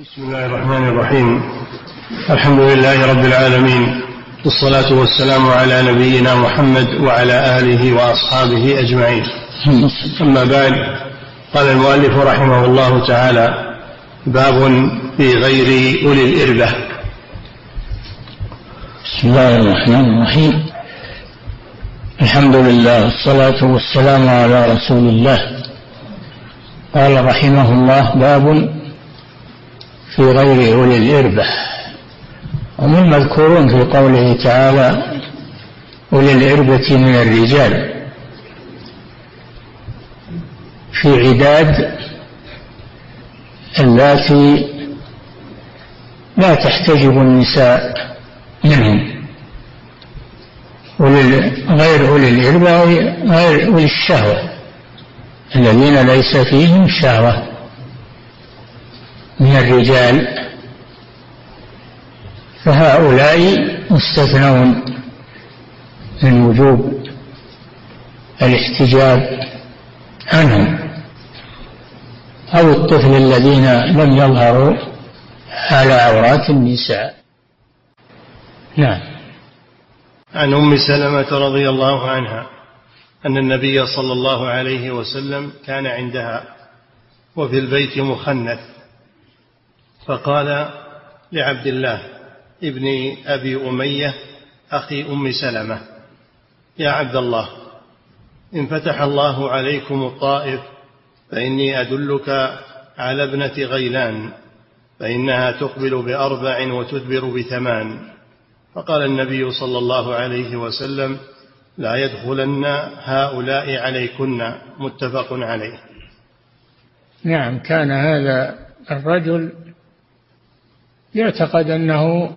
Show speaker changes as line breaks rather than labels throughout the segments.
بسم الله الرحمن الرحيم الحمد لله رب العالمين والصلاة والسلام على نبينا محمد وعلى آله وأصحابه أجمعين أما بعد قال المؤلف رحمه الله تعالى باب في غير أولي الإربة
بسم الله الرحمن الرحيم الحمد لله والصلاة والسلام على رسول الله قال رحمه الله باب في غير أولي الإربة هم المذكورون في قوله تعالى أولي الإربة من الرجال في عداد اللاتي لا تحتجب النساء منهم. غير أولي الإربة غير أولي الشهوة. الذين ليس فيهم شهوة. من الرجال فهؤلاء مستثنون من وجوب الاحتجاب عنهم. أو الطفل الذين لم يظهروا على عورات النساء. نعم.
عن أم سلمة رضي الله عنها أن النبي صلى الله عليه وسلم كان عندها وفي البيت مخنث. فقال لعبد الله ابن أبي أمية أخي أم سلمة يا عبد الله إن فتح الله عليكم الطائف فإني أدلك على ابنة غيلان فإنها تقبل بأربع وتدبر بثمان. فقال النبي صلى الله عليه وسلم لا يدخلن هؤلاء عليكن متفق عليه.
نعم كان هذا الرجل يعتقد أنه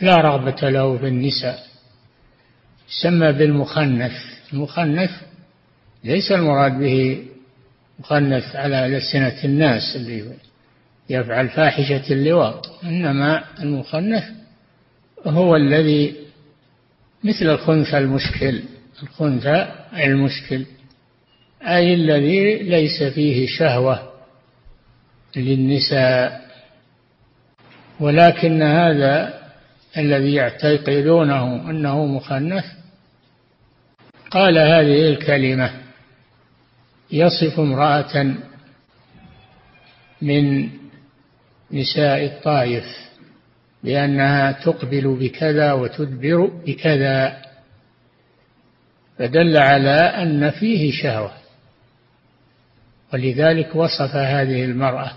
لا رغبة له في النساء. يسمى بالمخنث. المخنث ليس المراد به مخنث على ألسنة الناس اللي يفعل فاحشة اللواط إنما المخنث هو الذي مثل الخنثى المشكل. الخنثى المشكل أي الذي ليس فيه شهوة للنساء. ولكن هذا الذي يعتقدونه أنه مخنث قال هذه الكلمة يصف امرأة من نساء الطائف بأنها تقبل بكذا وتدبر بكذا فدل على أن فيه شهوة ولذلك وصف هذه المرأة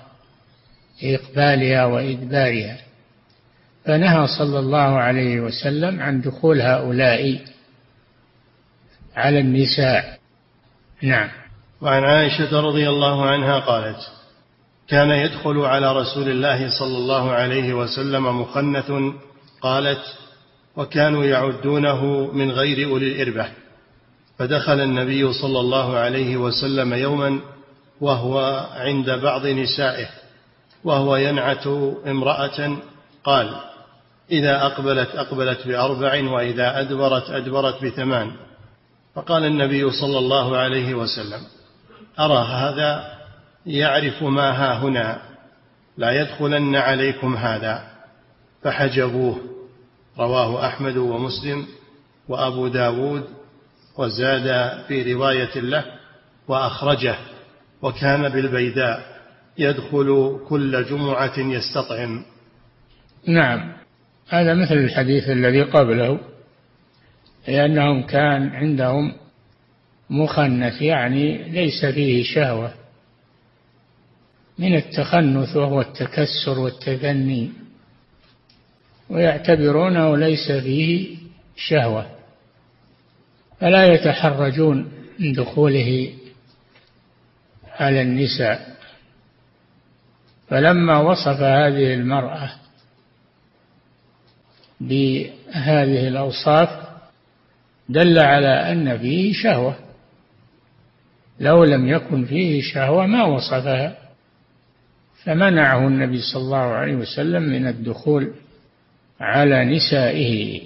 إقبالها وإدبارها. فنهى صلى الله عليه وسلم عن دخول هؤلاء على النساء. نعم.
وعن عائشة رضي الله عنها قالت كان يدخل على رسول الله صلى الله عليه وسلم مخنث قالت وكانوا يعدونه من غير أولي الإربة. فدخل النبي صلى الله عليه وسلم يوما وهو عند بعض نسائه. وهو ينعت امرأة قال إذا أقبلت أقبلت بأربع وإذا أدبرت أدبرت بثمان. فقال النبي صلى الله عليه وسلم أرى هذا يعرف ما ها هنا لا يدخلن عليكم هذا. فحجبوه. رواه أحمد ومسلم وأبو داود وزاد في رواية له وأخرجه وكان بالبيداء. يدخل كل جمعة يستطعم.
نعم. هذا مثل الحديث الذي قبله لأنهم كان عندهم مخنث يعني ليس فيه شهوة. من التخنث وهو التكسر والتثني ويعتبرونه ليس فيه شهوة. فلا يتحرجون من دخوله على النساء. فلما وصف هذه المرأة بهذه الأوصاف دل على أن فيه شهوة. لو لم يكن فيه شهوة ما وصفها. فمنعه النبي صلى الله عليه وسلم من الدخول على نسائه.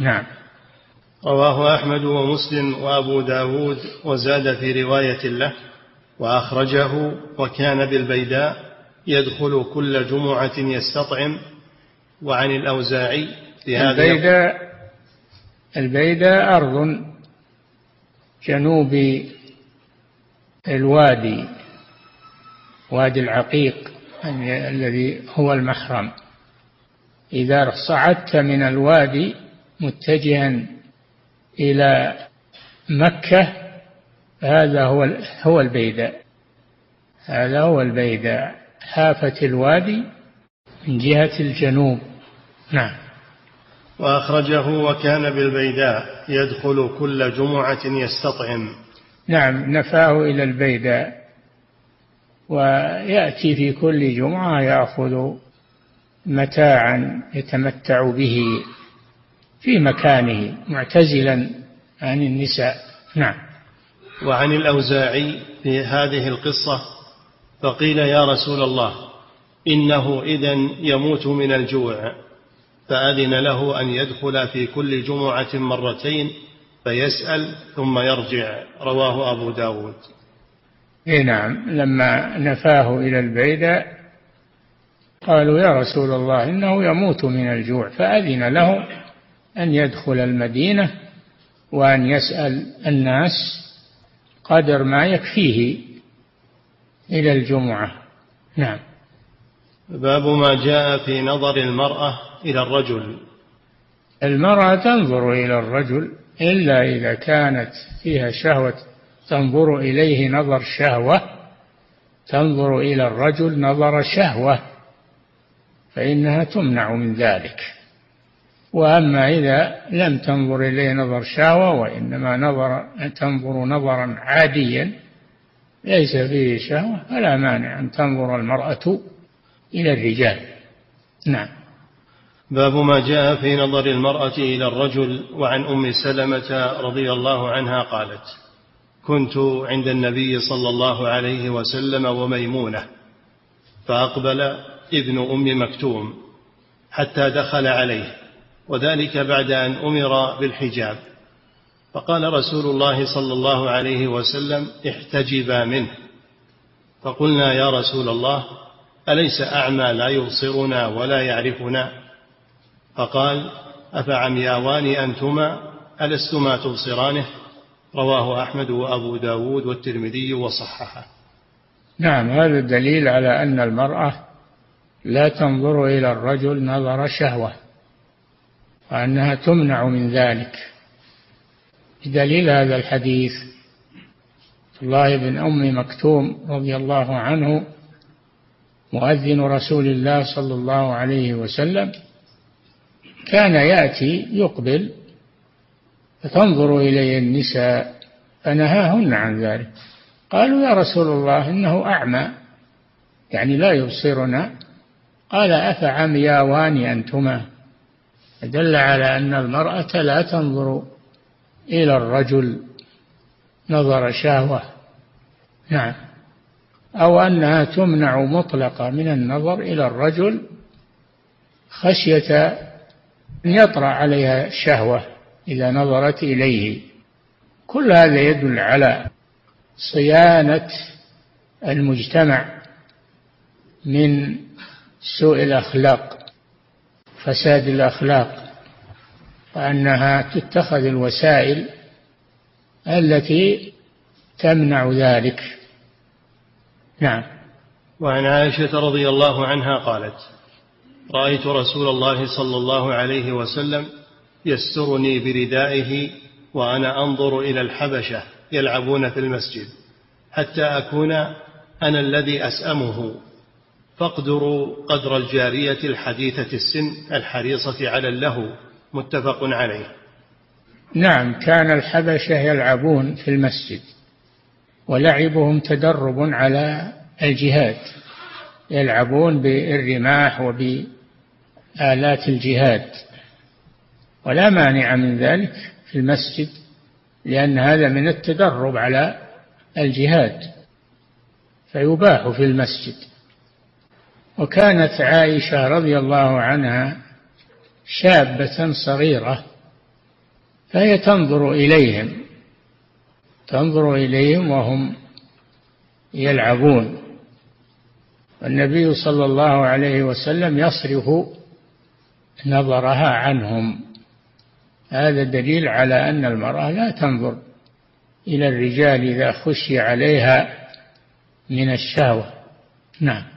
نعم.
رواه أحمد ومسلم وأبو داود وزاد في رواية له وأخرجه وكان بالبيداء يدخل كل جمعة يستطعم. وعن الأوزاعي
في هذا البيدة البيدة أرض جنوب الوادي وادي العقيق الذي هو المحرم إذا صعدت من الوادي متجها إلى مكة هذا هو هو البيداء. هذا هو البيداء. حافة الوادي من جهة الجنوب. نعم.
وأخرجه وكان بالبيداء يدخل كل جمعة يستطعم.
نعم نفاه إلى البيداء ويأتي في كل جمعة يأخذ متاعا يتمتع به في مكانه معتزلا عن النساء. نعم.
وعن الأوزاعي في هذه القصة فقيل يا رسول الله إنه إذا يموت من الجوع فأذن له أن يدخل في كل جمعة مرتين فيسأل ثم يرجع. رواه أبو داود.
إيه نعم. لما نفاه إلى البيدة قالوا يا رسول الله إنه يموت من الجوع. فأذن له أن يدخل المدينة وأن يسأل الناس قدر ما يكفيه. إلى الجمعة. نعم.
باب ما جاء في نظر المرأة إلى الرجل.
المرأة تنظر إلى الرجل إلا إذا كانت فيها شهوة. تنظر إليه نظر شهوة. تنظر إلى الرجل نظر شهوة. فإنها تمنع من ذلك. وأما إذا لم تنظر إليه نظر شهوة وإنما نظر تنظر نظرا عاديا ليس فيه شهوة فلا مانع أن تنظر المرأة إلى الرجال. نعم.
باب ما جاء في نظر المرأة إلى الرجل وعن أم سلمة رضي الله عنها قالت كنت عند النبي صلى الله عليه وسلم وميمونة فأقبل ابن أم مكتوم حتى دخل عليه وذلك بعد أن أمر بالحجاب. فقال رسول الله صلى الله عليه وسلم احتجبا منه. فقلنا يا رسول الله أليس أعمى لا يبصرنا ولا يعرفنا؟ فقال أفعمياوان أنتما ألستما تبصرانه؟ رواه أحمد وأبو داود والترمذي وصححه.
نعم هذا دليل على أن المرأة لا تنظر إلى الرجل نظر شهوة وأنها تمنع من ذلك. بدليل هذا الحديث الله بن أم مكتوم رضي الله عنه مؤذن رسول الله صلى الله عليه وسلم كان يأتي يقبل فتنظر إليه النساء فنهاهن عن ذلك. قالوا يا رسول الله إنه أعمى يعني لا يبصرنا. قال أفعمياوان أنتما؟ دل على أن المرأة لا تنظر إلى الرجل نظر شهوة. نعم. أو أنها تمنع مطلقة من النظر إلى الرجل خشية أن يطرأ عليها الشهوة إذا نظرت إليه. كل هذا يدل على صيانة المجتمع من سوء الأخلاق فساد الأخلاق. وأنها تتخذ الوسائل التي تمنع ذلك. نعم.
وعن عائشة رضي الله عنها قالت رأيت رسول الله صلى الله عليه وسلم يسترني بردائه وأنا أنظر إلى الحبشة يلعبون في المسجد حتى أكون أنا الذي أسأمه. فاقدروا قدر الجارية الحديثة السن الحريصة على اللهو. متفق عليه.
نعم كان الحبشة يلعبون في المسجد ولعبهم تدرب على الجهاد يلعبون بالرماح وبآلات الجهاد. ولا مانع من ذلك في المسجد لأن هذا من التدرب على الجهاد فيباح في المسجد. وكانت عائشة رضي الله عنها شابة صغيرة فهي تنظر إليهم تنظر إليهم وهم يلعبون. النبي صلى الله عليه وسلم يصرف نظرها عنهم. هذا دليل على أن المرأة لا تنظر إلى الرجال إذا خشي عليها من الشهوة. نعم.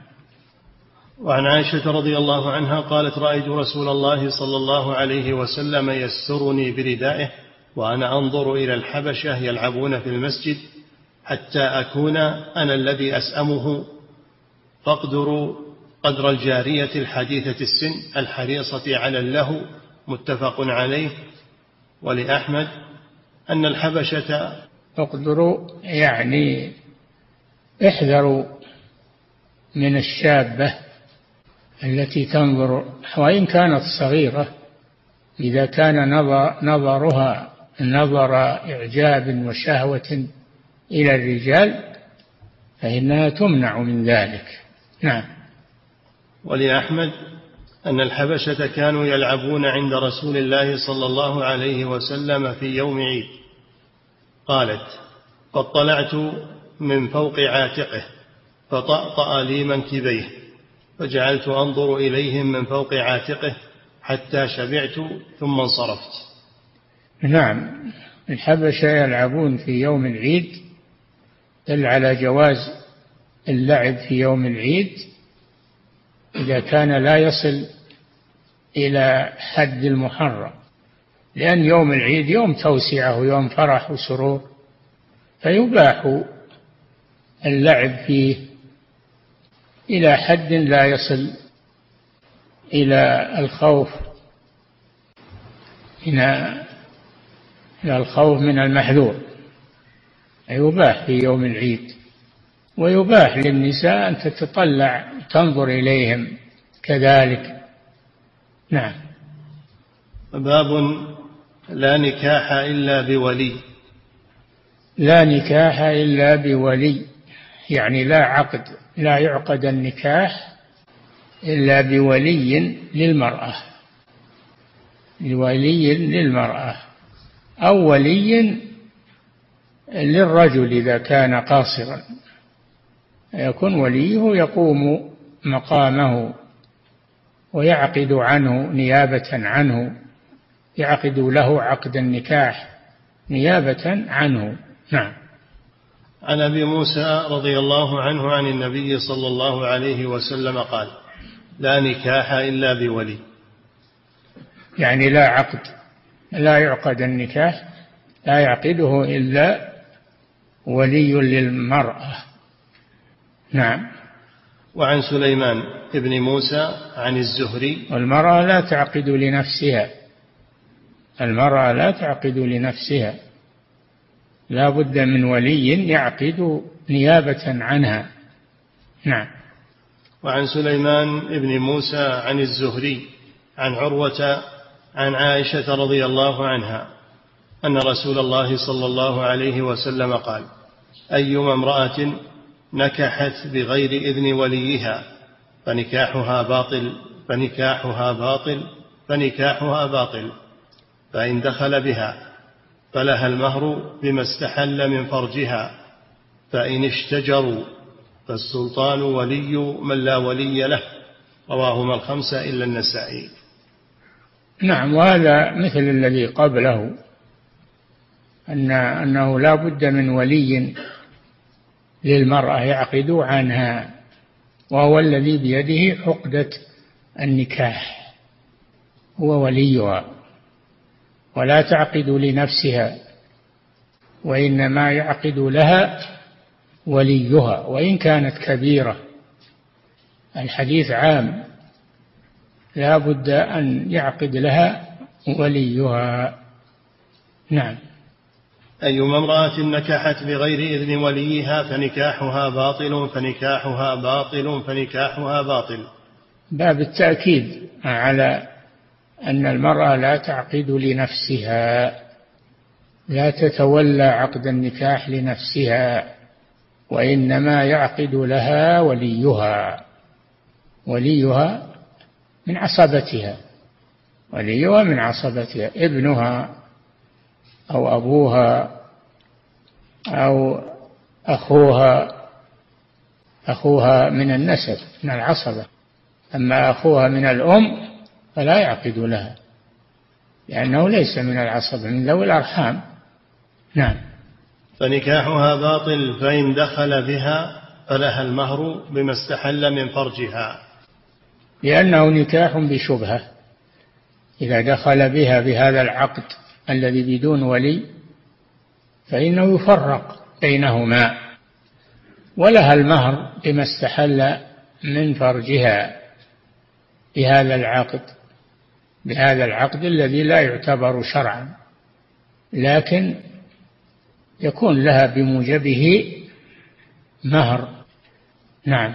وعن عائشة رضي الله عنها قالت رأيت رسول الله صلى الله عليه وسلم يسرني بردائه وأنا أنظر إلى الحبشة يلعبون في المسجد حتى أكون أنا الذي أسأمه. فاقدروا قدر الجارية الحديثة السن الحريصة على اللهو متفق عليه. ولأحمد أن الحبشة
اقدروا يعني احذروا من الشابة التي تنظر وإن كانت صغيرة إذا كان نظر نظرها نظر إعجاب وشهوة إلى الرجال فإنها تمنع من ذلك. نعم.
ولأحمد أن الحبشة كانوا يلعبون عند رسول الله صلى الله عليه وسلم في يوم عيد. قالت فاطلعت من فوق عاتقه فطأطأ لي منكبيه. فجعلت أنظر إليهم من فوق عاتقه حتى شبعت ثم انصرفت.
نعم الحبشة يلعبون في يوم العيد دل على جواز اللعب في يوم العيد إذا كان لا يصل إلى حد المحرم لأن يوم العيد يوم توسعة ويوم فرح وسرور فيباح اللعب فيه إلى حد لا يصل إلى الخوف. من إلى الخوف من المحذور. يباح في يوم العيد. ويباح للنساء أن تتطلع تنظر إليهم كذلك. نعم.
باب لا نكاح إلا بولي.
لا نكاح إلا بولي. يعني لا عقد لا يعقد النكاح إلا بولي للمرأة. بولي للمرأة أو ولي للرجل إذا كان قاصرا. يكون وليه يقوم مقامه ويعقد عنه نيابة عنه يعقد له عقد النكاح نيابة عنه. نعم.
عن أبي موسى رضي الله عنه عن النبي صلى الله عليه وسلم قال لا نكاح إلا بولي.
يعني لا عقد لا يعقد النكاح لا يعقده إلا ولي للمرأة. نعم.
وعن سليمان بن موسى عن الزهري
والمراه لا تعقد لنفسها المرأة لا تعقد لنفسها. لا بد من ولي يعقد نيابة عنها. نعم.
وعن سليمان بن موسى عن الزهري عن عروة عن عائشة رضي الله عنها أن رسول الله صلى الله عليه وسلم قال أيما امرأة نكحت بغير إذن وليها فنكاحها باطل فنكاحها باطل فنكاحها باطل فإن دخل بها فلها المهر بما استحل من فرجها فإن اشتجروا فالسلطان ولي من لا ولي له رواهما الخمسة إلا النسائي.
نعم وهذا مثل الذي قبله أن أنه لا بد من ولي للمرأة يعقد عنها وهو الذي بيده عقدة النكاح هو وليها. ولا تعقد لنفسها وإنما يعقد لها وليها وإن كانت كبيرة. الحديث عام. لا بد أن يعقد لها وليها. نعم.
أيما امرأة نكحت بغير إذن وليها فنكاحها باطل فنكاحها باطل فنكاحها باطل.
باب التأكيد على أن المرأة لا تعقد لنفسها لا تتولى عقد النكاح لنفسها وإنما يعقد لها وليها وليها من عصبتها وليها من عصبتها ابنها أو أبوها أو أخوها أخوها من النسب من العصبة. أما أخوها من الأم فلا يعقد لها لأنه ليس من العصبة من ذوي الأرحام. نعم.
فنكاحها باطل فإن دخل بها فلها المهر بما استحل من فرجها.
لأنه نكاح بشبهة. إذا دخل بها بهذا العقد الذي بدون ولي فإنه يفرق بينهما. ولها المهر بما استحل من فرجها بهذا العقد. بهذا العقد الذي لا يعتبر شرعا لكن يكون لها بموجبه مهر. نعم.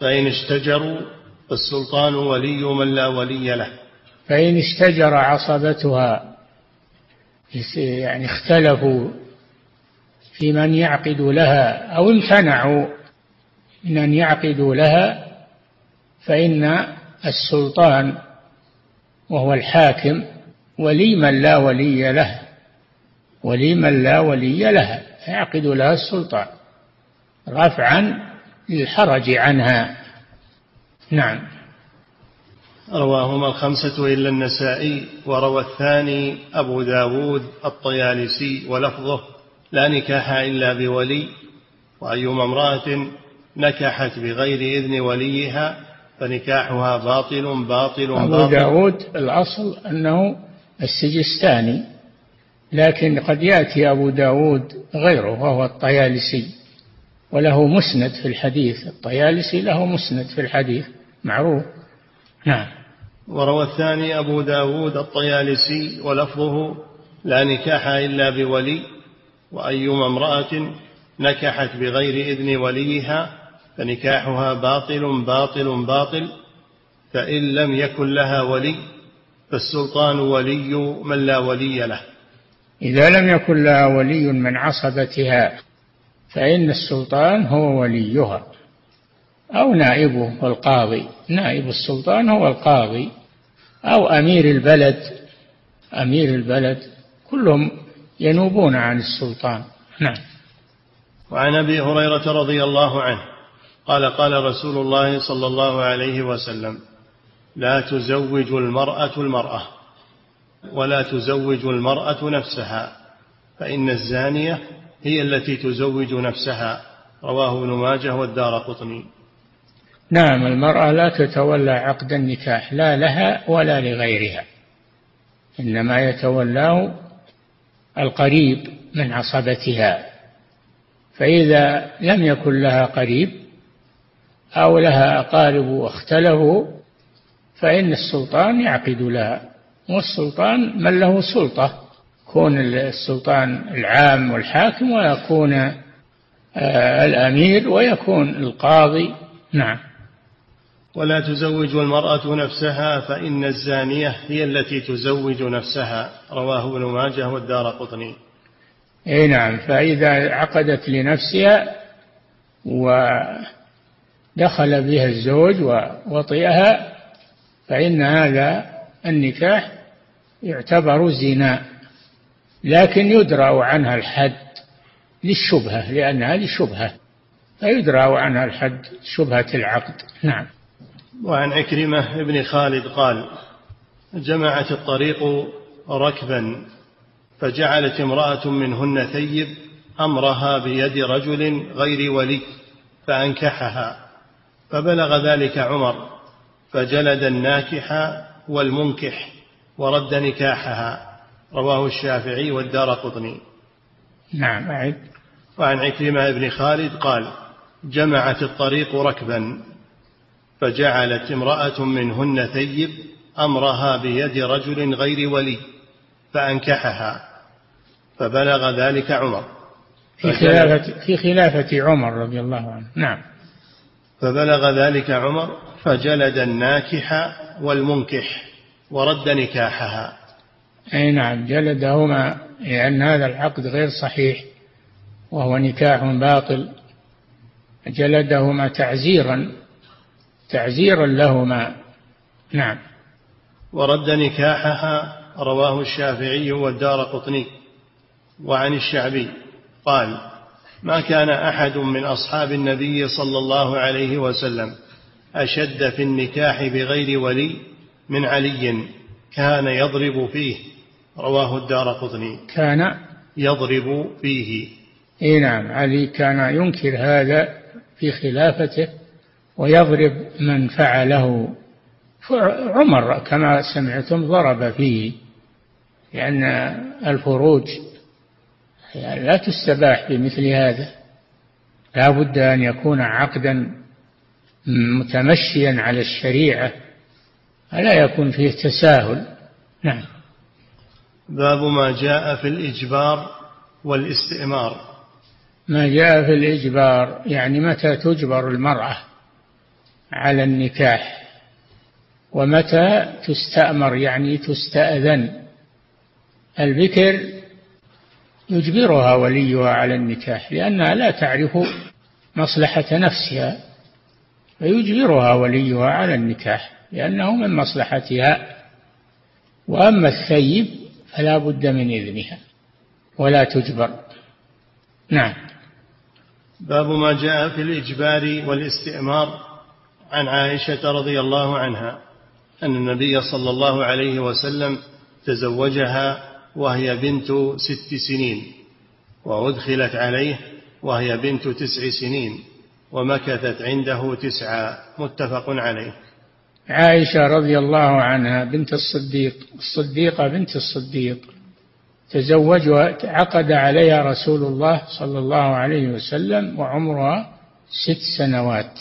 فإن اشتجروا فالسلطان ولي من لا ولي له.
فإن اشتجر عصبتها يعني اختلفوا في من يعقد لها أو امتنعوا من أن يعقدوا لها فإن السلطان وهو الحاكم ولي من لا ولي له. ولي من لا ولي لها يعقد لها السلطان. رفعا للحرج عنها. نعم.
رواهما الخمسة إلا النسائي وروى الثاني أبو داود الطيالسي ولفظه لا نكاح إلا بولي وأيما امرأة نكحت بغير إذن وليها فنكاحها باطل باطل
أبو
باطل.
داود الأصل أنه السجستاني لكن قد يأتي أبو داود غيره وهو الطيالسي وله مسند في الحديث. الطيالسي له مسند في الحديث معروف. نعم.
وروى الثاني أبو داود الطيالسي ولفظه لا نكاح إلا بولي وأيما امرأة نكحت بغير إذن وليها فنكاحها باطل باطل باطل. فإن لم يكن لها ولي فالسلطان ولي من لا ولي له.
إذا لم يكن لها ولي من عصبتها فإن السلطان هو وليها. أو نائبه القاضي. نائب السلطان هو القاضي. أو أمير البلد. أمير البلد. كلهم ينوبون عن السلطان. نعم.
وعن أبي هريرة رضي الله عنه قال قال رسول الله صلى الله عليه وسلم لا تزوج المرأة المرأة ولا تزوج المرأة نفسها فإن الزانية هي التي تزوج نفسها. رواه ابن ماجه والدار قطني.
نعم المرأة لا تتولى عقد النكاح لا لها ولا لغيرها إنما يتولاه القريب من عصبتها فإذا لم يكن لها قريب أو لها أقارب واختلفوا فإن السلطان يعقد لها. والسلطان من له سلطة؟ يكون السلطان العام والحاكم ويكون آه، الأمير ويكون القاضي. نعم.
ولا تزوج المرأة نفسها فإن الزانية هي التي تزوج نفسها. رواه ابن ماجه والدار قطني.
إي نعم. فإذا عقدت لنفسها ودخل بها الزوج ووطئها فإن هذا النكاح يعتبر زنا لكن يدرأ عنها الحد للشبهة لأنها لشبهة فيدرأ عنها الحد شبهة العقد. نعم.
وعن عكرمة بن خالد قال جمعت الطريق ركبا فجعلت امرأة منهن ثيب أمرها بيد رجل غير ولي فأنكحها. فبلغ ذلك عمر فجلد الناكح والمنكح ورد نكاحها. رواه الشافعي والدار قطني.
نعم أعد.
وعن عكرمة بن خالد قال جمعت الطريق ركبا فجعلت امرأة منهن ثيب أمرها بيد رجل غير ولي فأنكحها. فبلغ ذلك عمر.
في خلافة, في خلافة عمر رضي الله عنه. نعم.
فبلغ ذلك عمر فجلد الناكح والمنكح ورد نكاحها.
أي نعم جلدهما لأن هذا العقد غير صحيح وهو نكاح باطل. جلدهما تعزيرا تعزيرا لهما. نعم.
ورد نكاحها رواه الشافعي والدار قطني. وعن الشعبي قال ما كان أحد من أصحاب النبي صلى الله عليه وسلم أشد في النكاح بغير ولي من علي كان يضرب فيه. رواه الدار قطني.
كان
يضرب فيه.
إي نعم علي كان ينكر هذا في خلافته ويضرب من فعله. عمر كما سمعتم ضرب فيه لأن الفروج يعني لا تستباح بمثل هذا. لا بد أن يكون عقدا متمشيا على الشريعة. ألا يكون فيه تساهل. نعم.
باب ما جاء في الإجبار والاستئمار.
ما جاء في الإجبار يعني متى تجبر المرأة على النكاح؟ ومتى تستأمر يعني تستأذن؟ البكر يجبرها وليها على النكاح لأنها لا تعرف مصلحة نفسها فيجبرها وليها على النكاح لأنه من مصلحتها. وأما الثيب فلا بد من إذنها ولا تجبر. نعم.
باب ما جاء في الإجبار والاستئمار عن عائشة رضي الله عنها أن النبي صلى الله عليه وسلم تزوجها وهي بنت ست سنين وأدخلت عليه وهي بنت تسع سنين ومكثت عنده تسعة متفق عليه.
عائشة رضي الله عنها بنت الصديق الصديقة بنت الصديق تزوجها عقد عليها رسول الله صلى الله عليه وسلم وعمرها ست سنوات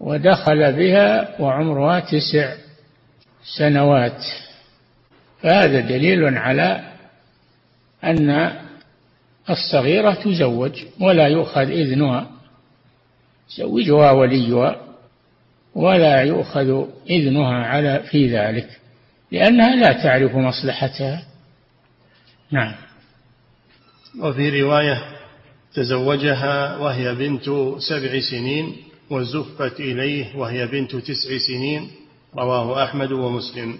ودخل بها وعمرها تسع سنوات. فهذا دليل على أن الصغيرة تزوج ولا يؤخذ إذنها يزوجها وليها ولا يؤخذ إذنها على في ذلك لأنها لا تعرف مصلحتها. نعم.
وفي رواية تزوجها وهي بنت سبع سنين وزفت إليه وهي بنت تسع سنين رواه أحمد ومسلم.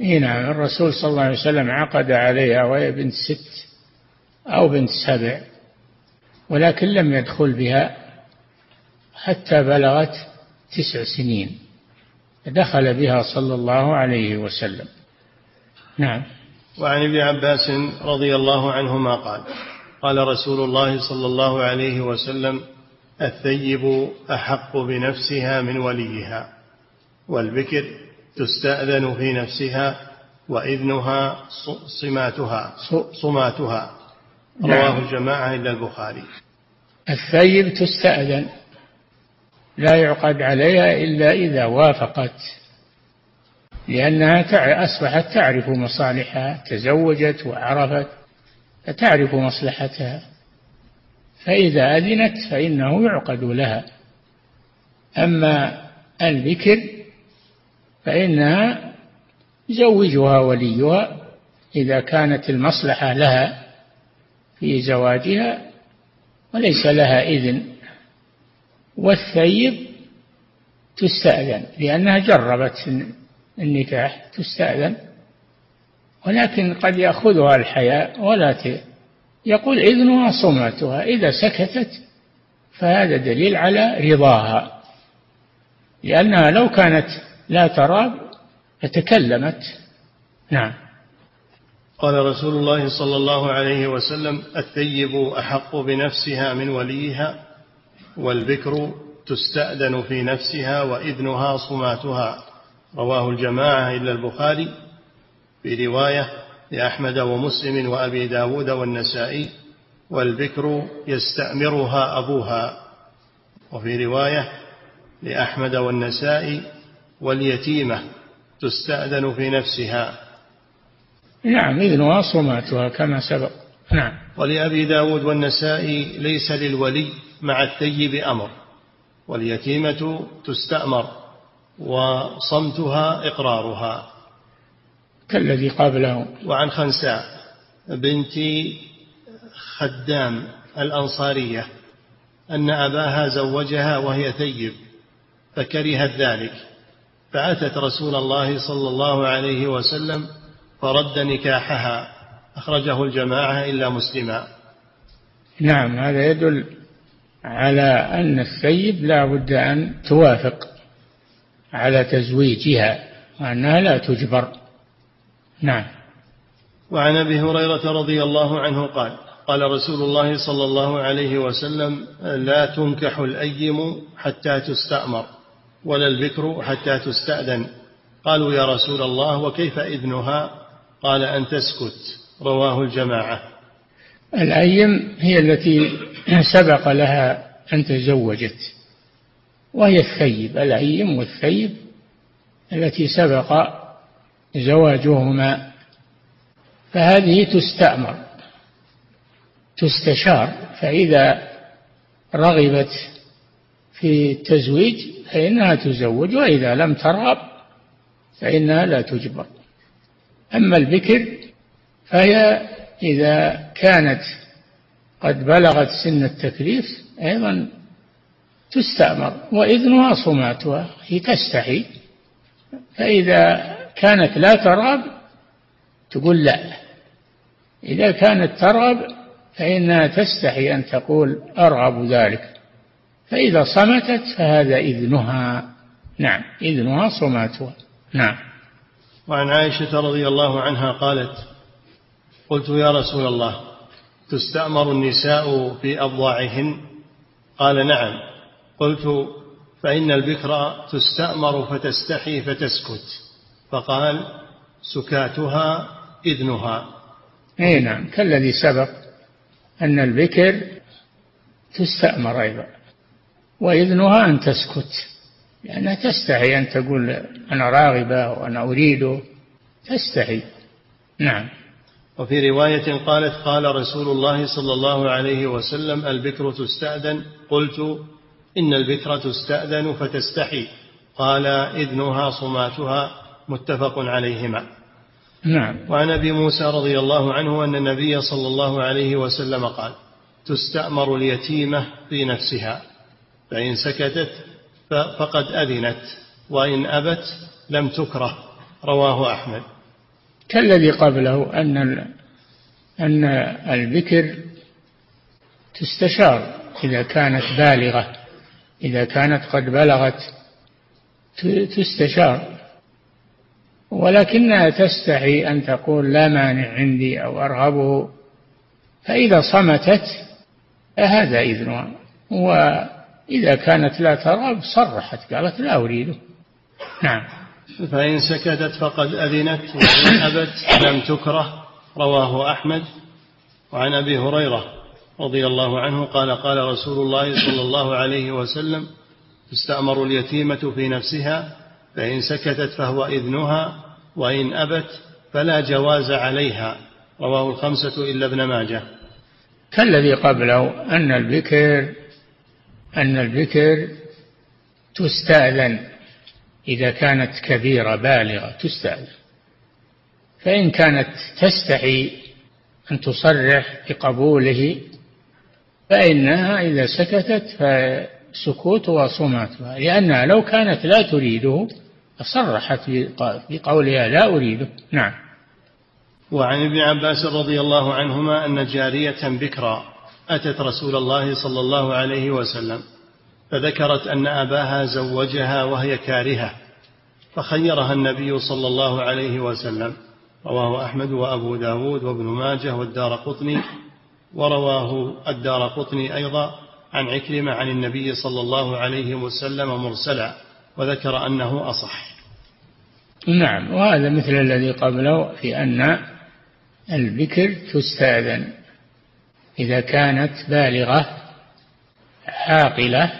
اي نعم الرسول صلى الله عليه وسلم عقد عليها وهي بنت ست أو بنت سبع ولكن لم يدخل بها حتى بلغت تسع سنين. دخل بها صلى الله عليه وسلم. نعم.
وعن ابن عباس رضي الله عنهما قال قال رسول الله صلى الله عليه وسلم الثيب أحق بنفسها من وليها والبكر تستأذن في نفسها وإذنها صماتها صماتها. رواه نعم. الجماعة إلا البخاري.
الثيب تستأذن. لا يعقد عليها إلا إذا وافقت. لأنها أصبحت تعرف مصالحها تزوجت وعرفت فتعرف مصلحتها. فإذا أذنت فإنه يعقد لها. أما البكر فإنها يزوجها وليها إذا كانت المصلحة لها في زواجها وليس لها إذن. والثيب تستأذن لأنها جربت النكاح تستأذن ولكن قد يأخذها الحياء ولا ت... يقول إذنها صمتها إذا سكتت فهذا دليل على رضاها لأنها لو كانت لا ترى لتكلمت نعم.
قال رسول الله صلى الله عليه وسلم الثيب أحق بنفسها من وليها والبكر تستأذن في نفسها وإذنها صماتها. رواه الجماعة إلا البخاري في رواية لأحمد ومسلم وأبي داود والنسائي والبكر يستأمرها أبوها. وفي رواية لأحمد والنسائي واليتيمة تستأذن في نفسها.
نعم إذنها صماتها كما سبق. نعم.
ولأبي داود والنسائي ليس للولي مع الثيب أمر واليتيمة تستأمر وصمتها إقرارها.
كالذي قبله
وعن خنساء بنت خدام الأنصارية أن أباها زوجها وهي ثيب فكرهت ذلك. فأتت رسول الله صلى الله عليه وسلم فرد نكاحها أخرجه الجماعة إلا مسلما.
نعم هذا يدل على أن الثيب لا بد أن توافق على تزويجها وأنها لا تجبر. نعم.
وعن أبي هريرة رضي الله عنه قال قال رسول الله صلى الله عليه وسلم لا تنكح الأيم حتى تستأمر. ولا البكر حتى تستأذن. قالوا يا رسول الله وكيف إذنها؟ قال أن تسكت. رواه الجماعة.
الأيم هي التي سبق لها أن تزوجت وهي الثيب الأيم والثيب التي سبق زواجهما. فهذه تستأمر تستشار فإذا رغبت في التزويج فإنها تزوج وإذا لم ترغب فإنها لا تجبر. أما البكر فهي إذا كانت قد بلغت سن التكليف أيضا تستأمر وإذنها صماتها هي تستحي. فإذا كانت لا ترغب تقول لا. إذا كانت ترغب فإنها تستحي أن تقول أرغب ذلك. فإذا صمتت فهذا إذنها. نعم إذنها صماتها نعم.
وعن عائشة رضي الله عنها قالت قلت يا رسول الله تستأمر النساء في أبضاعهن قال نعم. قلت فإن البكر تستأمر فتستحي فتسكت. فقال سكاتها إذنها.
أي نعم كالذي سبق أن البكر تستأمر أيضا. وإذنها أن تسكت. لأنها تستحي أن تقول أنا راغبة وأنا أريده تستحي. نعم.
وفي رواية قالت قال رسول الله صلى الله عليه وسلم البكر تستأذن. قلت إن البكر تستأذن فتستحي. قال إذنها صماتها. متفق عليهما.
نعم.
وعن أبي موسى رضي الله عنه أن النبي صلى الله عليه وسلم قال تستأمر اليتيمة في نفسها. فإن سكتت فقد أذنت وإن أبت لم تكره رواه أحمد.
كالذي قبله أن أن البكر تستشار إذا كانت بالغة إذا كانت قد بلغت تستشار. ولكنها تستحي أن تقول لا مانع عندي أو أرغبه فإذا صمتت فهذا إذنها وإذا كانت لا ترغب صرحت قالت لا أريده نعم.
فإن سكتت فقد أذنت وإن أبت لم تكره رواه أحمد. وعن أبي هريرة رضي الله عنه قال قال رسول الله صلى الله عليه وسلم تستأمر اليتيمة في نفسها فإن سكتت فهو إذنها وإن أبت فلا جواز عليها. رواه الخمسة إلا ابن ماجه.
كالذي قبله أن البكر أن البكر تستأذن. إذا كانت كبيرة بالغة تستأذن. فإن كانت تستحي أن تصرح بقبوله فإنها إذا سكتت فسكوتها صماتها لأنها لو كانت لا تريده صرحت بقولها لا أريده. نعم.
وعن ابن عباس رضي الله عنهما أن جارية بكرا أتت رسول الله صلى الله عليه وسلم فذكرت أن أباها زوجها وهي كارهة فخيرها النبي صلى الله عليه وسلم. رواه أحمد وأبو داود وابن ماجه والدار قطني ورواه الدار قطني أيضا عن عكرمة عن النبي صلى الله عليه وسلم مرسلا وذكر أنه أصح.
نعم وهذا مثل الذي قبله في أن البكر تستأذن. إذا كانت بالغة عاقلة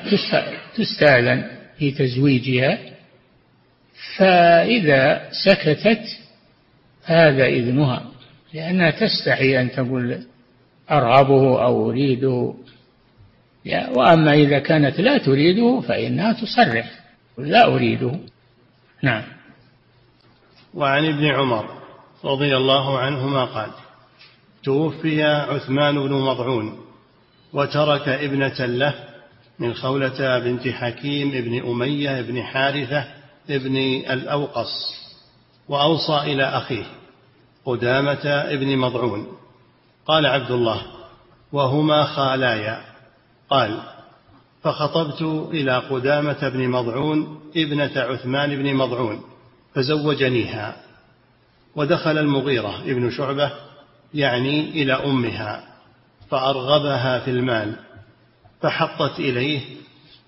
تستأذن في تزويجها فإذا سكتت هذا إذنها لأنها تستحي أن تقول أرغبه أو أريده. وأما إذا كانت لا تريده فإنها تصرح لا أريده. نعم.
وعن ابن عمر رضي الله عنهما قال توفي عثمان بن مضعون وترك ابنة له من خولة بنت حكيم بن أمية بن حارثة بن الأوقص وأوصى إلى أخيه قدامة بن مضعون قال عبد الله وهما خالايا قال فخطبت إلى قدامة بن مضعون ابنة عثمان بن مضعون فزوجنيها ودخل المغيرة ابن شعبة يعني إلى أمها فأرغبها في المال فحطت إليه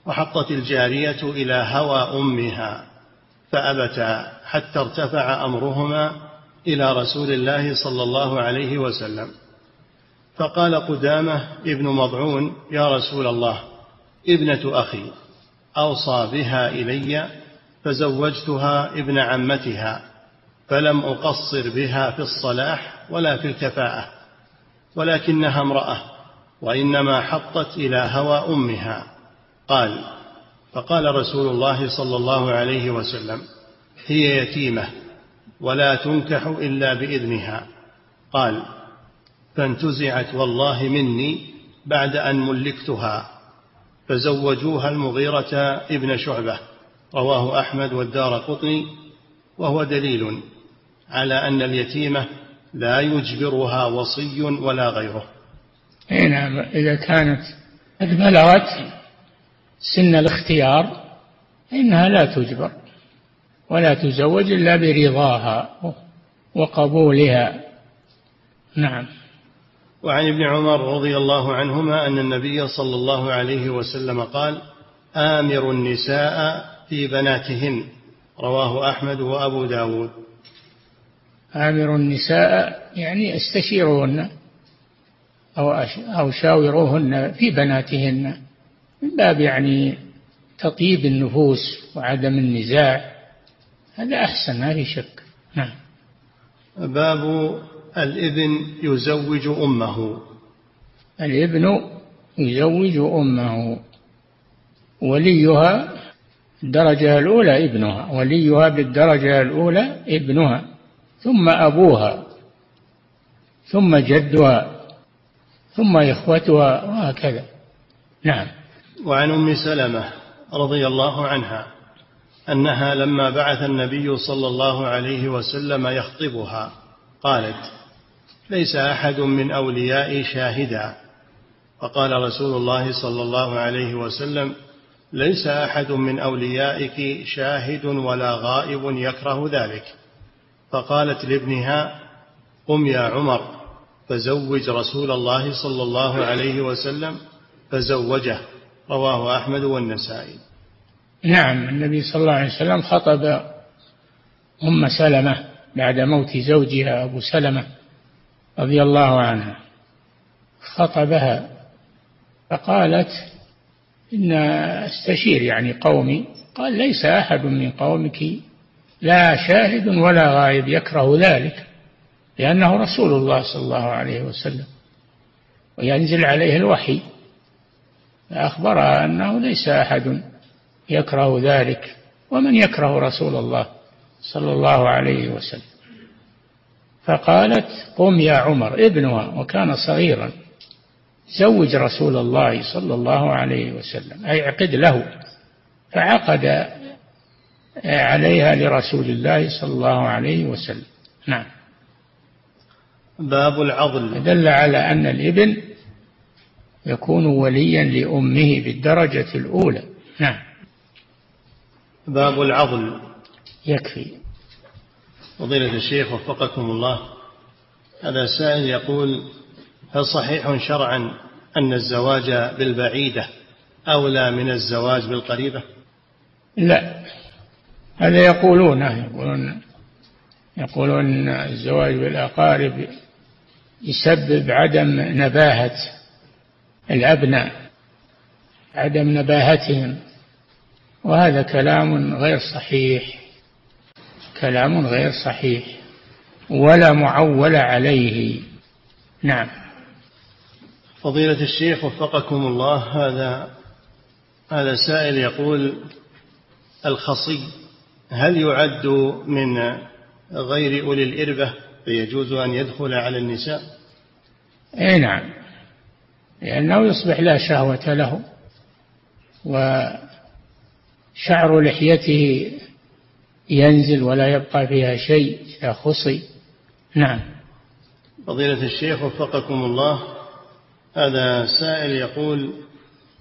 وحطت الجارية إلى هوى أمها فأبتا حتى ارتفع أمرهما إلى رسول الله صلى الله عليه وسلم. فقال قدامة ابن مضعون يا رسول الله ابنة أخي أوصى بها إلي فزوجتها ابن عمتها فلم أقصر بها في الصلاح ولا في الكفاءة ولكنها امرأة وإنما حطت إلى هوى أمها. قال فقال رسول الله صلى الله عليه وسلم هي يتيمة ولا تنكح إلا بإذنها. قال فانتزعت والله مني بعد أن ملكتها فزوجوها المغيرة ابن شعبة رواه أحمد والدار قطني وهو دليل على أن اليتيمة لا يجبرها وصي ولا غيره.
أي نعم إذا كانت قد بلغت سن الاختيار إنها لا تجبر ولا تزوج إلا برضاها وقبولها. نعم.
وعن ابن عمر رضي الله عنهما أن النبي صلى الله عليه وسلم قال آمر النساء في بناتهن. رواه أحمد وأبو داود.
آمر النساء يعني استشيرهن أو أو شاوروهن في بناتهن من باب يعني تطيب النفوس وعدم النزاع. هذا أحسن ما في شك. نعم.
باب الابن يزوج أمه.
الابن يزوج أمه. وليها الدرجة الأولى ابنها. وليها بالدرجة الأولى ابنها. ثم أبوها ثم جدها ثم إخوتها وهكذا. نعم.
وعن أم سلمة رضي الله عنها أنها لما بعث النبي صلى الله عليه وسلم يخطبها قالت ليس أحد من أوليائي شاهدا. فقال رسول الله صلى الله عليه وسلم ليس أحد من أوليائك شاهد ولا غائب يكره ذلك. فقالت لابنها قم يا عمر فزوج رسول الله صلى الله عليه وسلم فزوجه رواه أحمد والنسائي.
نعم النبي صلى الله عليه وسلم خطب أم سلمة بعد موت زوجها أبو سلمة رضي الله عنها. خطبها فقالت إن أستشير يعني قومي قال ليس أحد من قومك لا شاهد ولا غائب يكره ذلك لأنه رسول الله صلى الله عليه وسلم وينزل عليه الوحي فأخبرها أنه ليس أحد يكره ذلك ومن يكره رسول الله صلى الله عليه وسلم. فقالت قم يا عمر ابنها وكان صغيرا زوج رسول الله صلى الله عليه وسلم أي عقد له فعقد عليها لرسول الله صلى الله عليه وسلم. نعم.
باب العضل
دل على أن الإبن يكون وليا لأمه بالدرجة الأولى. نعم.
باب العضل
يكفي.
فضيلة الشيخ وفقكم الله هذا سائل يقول هل صحيح شرعا أن الزواج بالبعيدة أولى من الزواج بالقريبة؟
لا. هذا يقولون يقولون يقولون الزواج بالأقارب يسبب عدم نباهة الأبناء عدم نباهتهم وهذا كلام غير صحيح كلام غير صحيح ولا معول عليه. نعم.
فضيلة الشيخ وفقكم الله هذا هذا سائل يقول الخصي هل يعد من غير أولي الإربة فيجوز أن يدخل على النساء؟
أي نعم. لأنه يصبح لا شهوة له وشعر لحيته ينزل ولا يبقى فيها شيء إذا خصي. نعم.
فضيلة الشيخ وفقكم الله هذا سائل يقول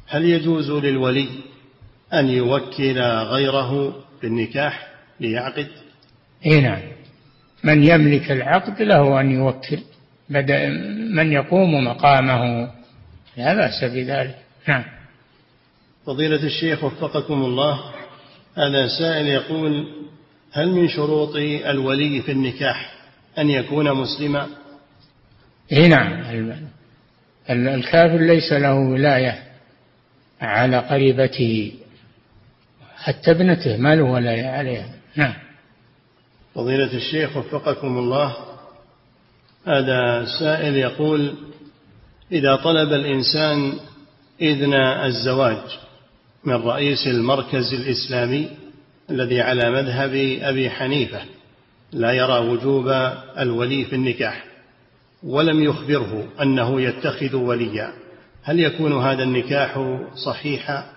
هل يجوز للولي أن يوكل غيره بالنكاح ليعقد؟
إي نعم. من يملك العقد له أن يوكل. بدأ من يقوم مقامه. لا بأس بذلك. نعم.
فضيلة الشيخ وفقكم الله. هذا سائل يقول هل من شروط الولي في النكاح أن يكون مسلما؟
إي نعم. الكافر ليس له ولاية على قريبته. حتى ابنته ما له ولاية عليها نعم.
فضيلة الشيخ وفقكم الله هذا سائل يقول إذا طلب الإنسان إذن الزواج من رئيس المركز الإسلامي الذي على مذهب أبي حنيفة لا يرى وجوب الولي في النكاح ولم يخبره أنه يتخذ وليا هل يكون هذا النكاح صحيحا؟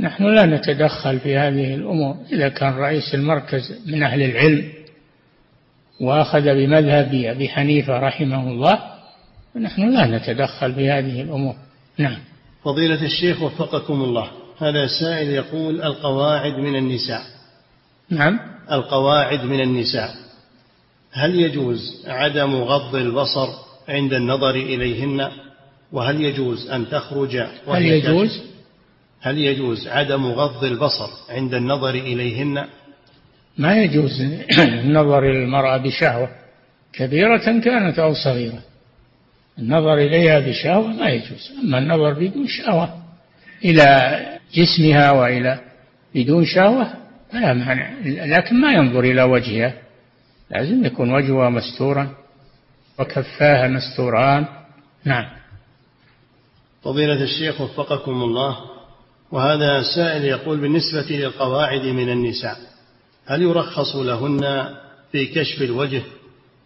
نحن لا نتدخل في هذه الأمور. إذا كان رئيس المركز من أهل العلم وأخذ بمذهب أبي حنيفة رحمه الله نحن لا نتدخل في هذه الأمور. نعم.
فضيلة الشيخ وفقكم الله هذا سائل يقول القواعد من النساء.
نعم.
القواعد من النساء. هل يجوز عدم غض البصر عند النظر إليهن؟ وهل يجوز أن تخرج
هل يجوز؟
هل يجوز عدم غض البصر عند النظر إليهن؟
ما يجوز النظر إلى المرأة بشهوة. كبيرة كانت أو صغيرة. النظر إليها بشهوة ما يجوز. أما النظر بدون شهوة إلى جسمها وإلى بدون شهوة فلا مانع. لكن ما ينظر إلى وجهها. لازم يكون وجهها مستورا وكفاها مستوران. نعم.
فضيلة الشيخ وفقكم الله. وهذا سائل يقول بالنسبة للقواعد من النساء هل يرخص لهن في كشف الوجه؟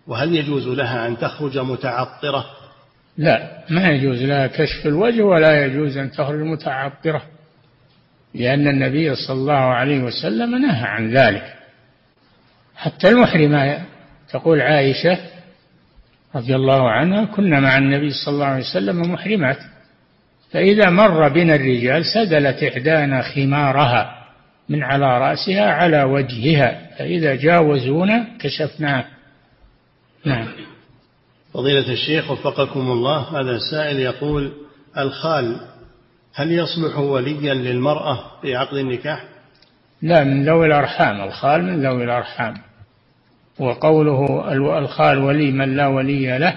وهل يجوز لها أن تخرج متعطرة؟
لا ما يجوز لها كشف الوجه ولا يجوز أن تخرج متعطرة لأن النبي صلى الله عليه وسلم نهى عن ذلك. حتى المحرمة تقول عائشة رضي الله عنها كنا مع النبي صلى الله عليه وسلم محرمات. فإذا مر بنا الرجال سدلت إحدانا خمارها من على رأسها على وجهها فإذا جاوزونا كشفناه نعم.
فضيلة الشيخ وفقكم الله هذا السائل يقول الخال هل يصلح وليا للمرأة في عقد النكاح؟
لا من ذوي الأرحام. الخال من ذوي الأرحام. وقوله الخال ولي من لا ولي له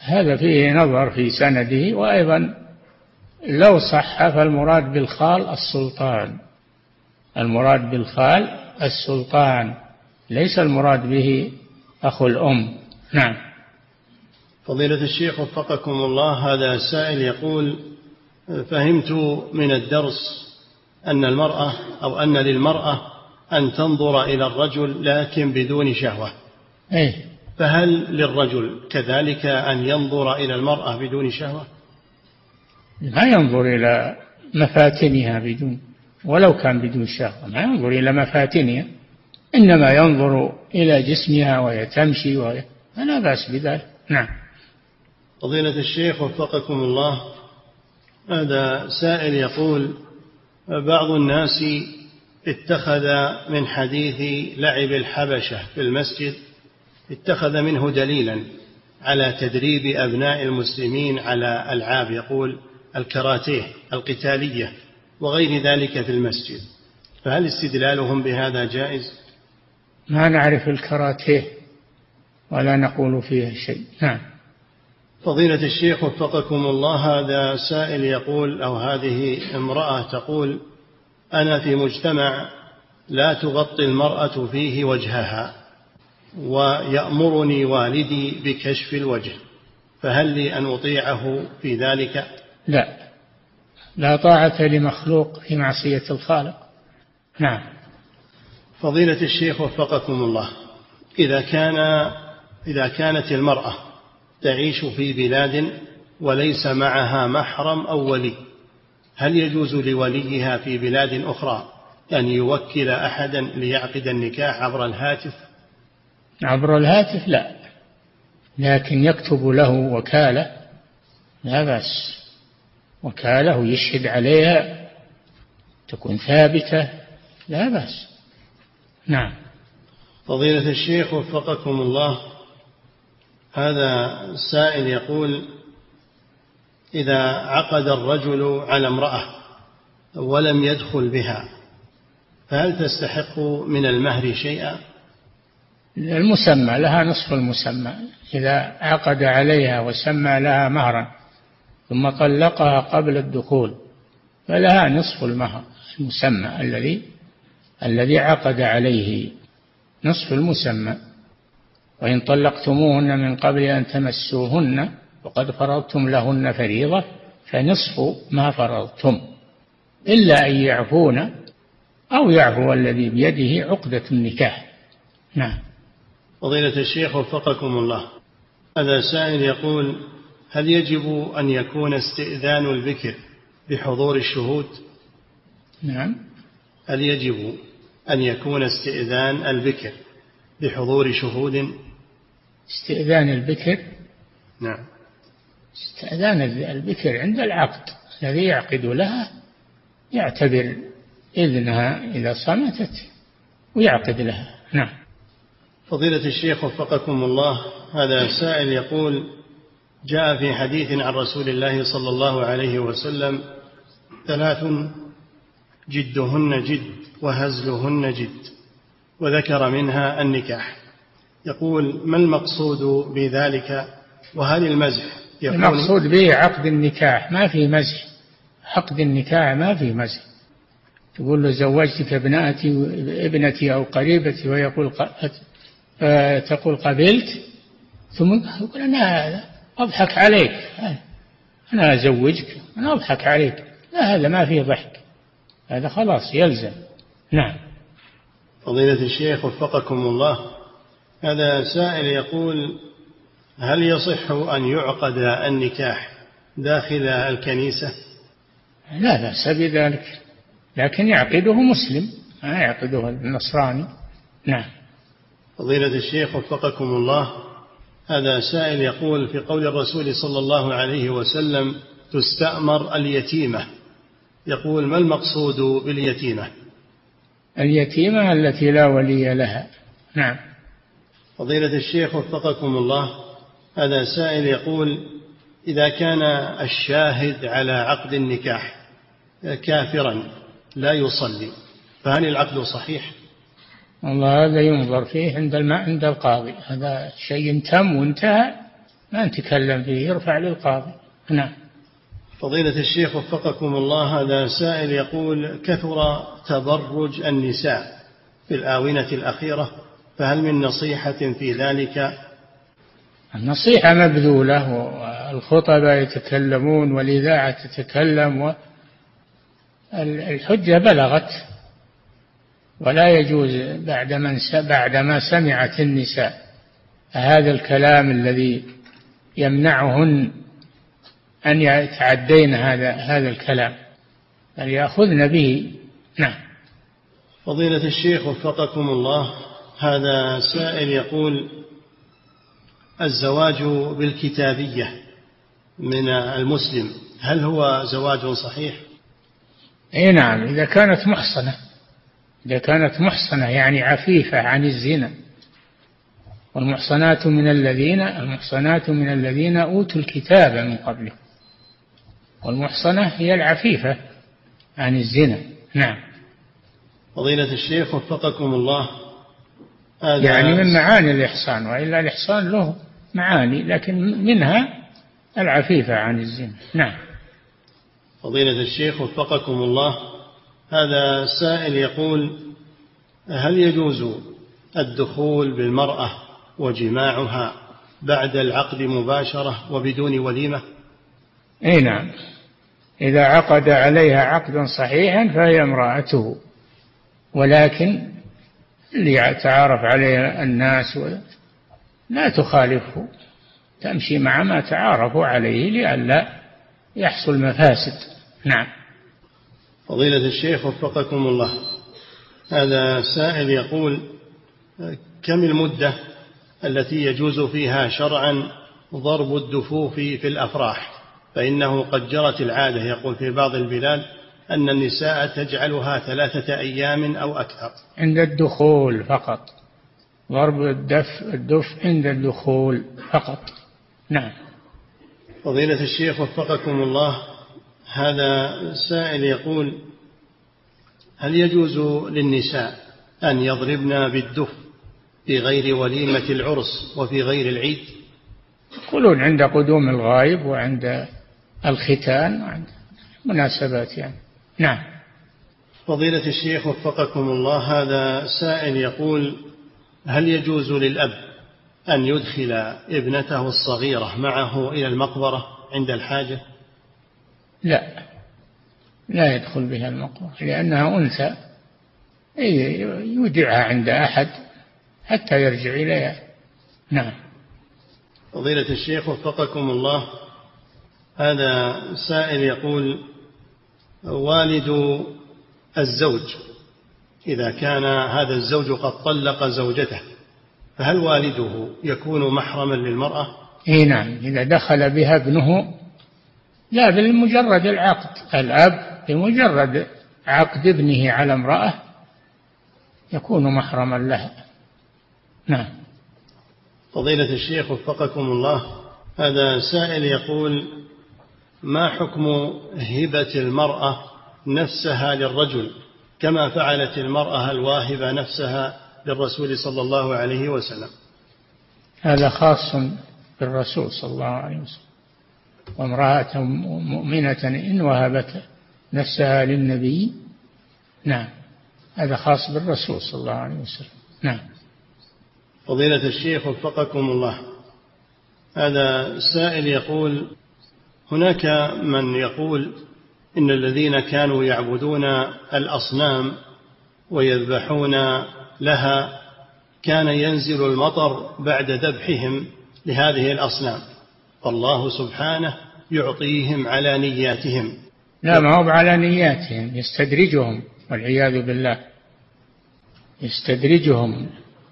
هذا فيه نظر في سنده وأيضا لو صح فالمراد بالخال السلطان. المراد بالخال السلطان. ليس المراد به أخو الأم. نعم.
فضيلة الشيخ وفقكم الله هذا سائل يقول فهمت من الدرس أن المرأة أو أن للمرأة أن تنظر إلى الرجل لكن بدون شهوة.
أي
فهل للرجل كذلك أن ينظر إلى المرأة بدون شهوة؟
ما ينظر إلى مفاتنها بدون ولو كان بدون شهوة ما ينظر إلى مفاتنها إنما ينظر إلى جسمها وهي تمشي وهي فلا بأس بذلك. نعم.
فضيلة الشيخ وفقكم الله هذا سائل يقول بعض الناس اتخذ من حديث لعب الحبشة في المسجد اتخذ منه دليلا على تدريب أبناء المسلمين على ألعاب يقول الكراتيه القتالية وغير ذلك في المسجد. فهل استدلالهم بهذا جائز؟
ما نعرف الكراتيه ولا نقول فيها شيء. نعم.
فضيلة الشيخ وفقكم الله هذا سائل يقول أو هذه امرأة تقول أنا في مجتمع لا تغطي المرأة فيه وجهها ويأمرني والدي بكشف الوجه فهل لي أن أطيعه في ذلك؟
لا. لا طاعة لمخلوق في معصية الخالق. نعم.
فضيلة الشيخ وفقكم الله. إذا كان إذا كانت المرأة تعيش في بلاد وليس معها محرم أو ولي هل يجوز لوليها في بلاد أخرى أن يوكل أحدا ليعقد النكاح عبر الهاتف؟
عبر الهاتف لا. لكن يكتب له وكالة لا بأس. وكالة ويشهد عليها تكون ثابتة لا بأس. نعم.
فضيلة الشيخ وفقكم الله. هذا السائل يقول إذا عقد الرجل على امرأة ولم يدخل بها فهل تستحق من المهر شيئا؟
المسمى لها نصف المسمى. إذا عقد عليها وسمى لها مهرا ثم طلقها قبل الدخول فلها نصف المهر المسمى الذي الذي عقد عليه نصف المسمى. وإن طلقتموهن من قبل أن تمسوهن وقد فرضتم لهن فريضة فنصف ما فرضتم. إلا أن يعفون أو يعفو الذي بيده عقدة النكاح. نعم.
فضيلة الشيخ وفقكم الله. هذا سائل يقول هل يجب أن يكون استئذان البكر بحضور الشهود؟
نعم.
هل يجب أن يكون استئذان البكر بحضور شهود؟
استئذان البكر؟
نعم.
استئذان البكر عند العقد. الذي يعقد لها يعتبر إذنها إذا صمتت ويعقد لها. نعم.
فضيلة الشيخ وفقكم الله هذا سائل يقول جاء في حديث عن رسول الله صلى الله عليه وسلم ثلاث جدهن جد وهزلهن جد وذكر منها النكاح. يقول ما المقصود بذلك؟ وهل المزح؟
يكون المقصود به عقد النكاح ما في مزح. عقد النكاح ما في مزح. تقول له زوجتك ابنتي ابنتي أو قريبتي؟ ويقول تقول قبلت. ثم يقول أنا أضحك عليك. أنا أزوجك أنا أضحك عليك. لا هذا ما فيه ضحك. هذا خلاص يلزم. نعم.
فضيلة الشيخ وفقكم الله. هذا سائل يقول هل يصح أن يعقد النكاح داخل الكنيسة؟
لا بأس بذلك لكن يعقده مسلم. ما يعقده النصراني. نعم.
فضيلة الشيخ وفقكم الله. هذا سائل يقول في قول الرسول صلى الله عليه وسلم تستأمر اليتيمة. يقول ما المقصود باليتيمة؟
اليتيمة التي لا ولي لها. نعم.
فضيلة الشيخ وفقكم الله هذا سائل يقول إذا كان الشاهد على عقد النكاح كافرا لا يصلي فهل العقد صحيح؟
والله هذا ينظر فيه عند الماء عند القاضي. هذا شيء تم وانتهى ما نتكلم فيه يرفع للقاضي. نعم.
فضيلة الشيخ وفقكم الله هذا سائل يقول كثر تبرج النساء في الآونة الأخيرة فهل من نصيحة في ذلك؟
النصيحة مبذولة والخطبة يتكلمون والإذاعة تتكلم الحجة بلغت. ولا يجوز بعد من بعدما سمعت النساء. هذا الكلام الذي يمنعهن أن يتعدين هذا هذا الكلام بل يأخذن به. نعم.
فضيلة الشيخ وفقكم الله هذا سائل يقول الزواج بالكتابية من المسلم هل هو زواج صحيح؟
اي نعم إذا كانت محصنة. إذا كانت محصنة يعني عفيفة عن الزنا. والمحصنات من الذين المحصنات من الذين أوتوا الكتاب من قبله. والمحصنة هي العفيفة عن الزنا. نعم.
فضيلة الشيخ وفقكم الله.
هذا يعني من معاني الإحصان وإلا الإحصان له معاني لكن منها العفيفة عن الزنا. نعم.
فضيلة الشيخ وفقكم الله. هذا سائل يقول هل يجوز الدخول بالمرأة وجماعها بعد العقد مباشرة وبدون وليمة
إي نعم. إذا عقد عليها عقدا صحيحا فهي امرأته. ولكن ليتعارف عليها الناس لا تخالفه. تمشي مع ما تعارفوا عليه لئلا يحصل مفاسد. نعم.
فضيلة الشيخ وفقكم الله. هذا سائل يقول كم المدة التي يجوز فيها شرعا ضرب الدفوف في الأفراح؟ فإنه قد جرت العادة يقول في بعض البلاد أن النساء تجعلها ثلاثة أيام أو أكثر.
عند الدخول فقط. ضرب الدف الدف عند الدخول فقط. نعم.
فضيلة الشيخ وفقكم الله هذا سائل يقول هل يجوز للنساء أن يضربن بالدف في غير وليمة العرس وفي غير العيد؟
يقولون عند قدوم الغائب وعند الختان وعند مناسبات يعني. نعم.
فضيلة الشيخ وفقكم الله هذا سائل يقول هل يجوز للأب أن يدخل ابنته الصغيرة معه إلى المقبرة عند الحاجة؟
لا. لا يدخل بها المقبرة لأنها أنثى. يودعها عند أحد حتى يرجع إليها. نعم.
فضيلة الشيخ وفقكم الله هذا سائل يقول والد الزوج إذا كان هذا الزوج قد طلق زوجته فهل والده يكون محرما للمرأة؟
اي نعم. إذا دخل بها ابنه لا بمجرد العقد. الأب بمجرد عقد ابنه على امرأة يكون محرما لها. نعم.
فضيلة الشيخ وفقكم الله هذا سائل يقول ما حكم هبة المرأة نفسها للرجل؟ كما فعلت المرأة الواهبة نفسها للرسول صلى الله عليه وسلم.
هذا خاص بالرسول صلى الله عليه وسلم. وامرأة مؤمنة إن وهبت نفسها للنبي. نعم. هذا خاص بالرسول صلى الله عليه وسلم. نعم.
فضيلة الشيخ وفقكم الله. هذا سائل يقول هناك من يقول إن الذين كانوا يعبدون الأصنام ويذبحون لها كان ينزل المطر بعد ذبحهم لهذه الأصنام. فالله سبحانه يعطيهم على نياتهم.
لا ما هو على نياتهم يستدرجهم والعياذ بالله. يستدرجهم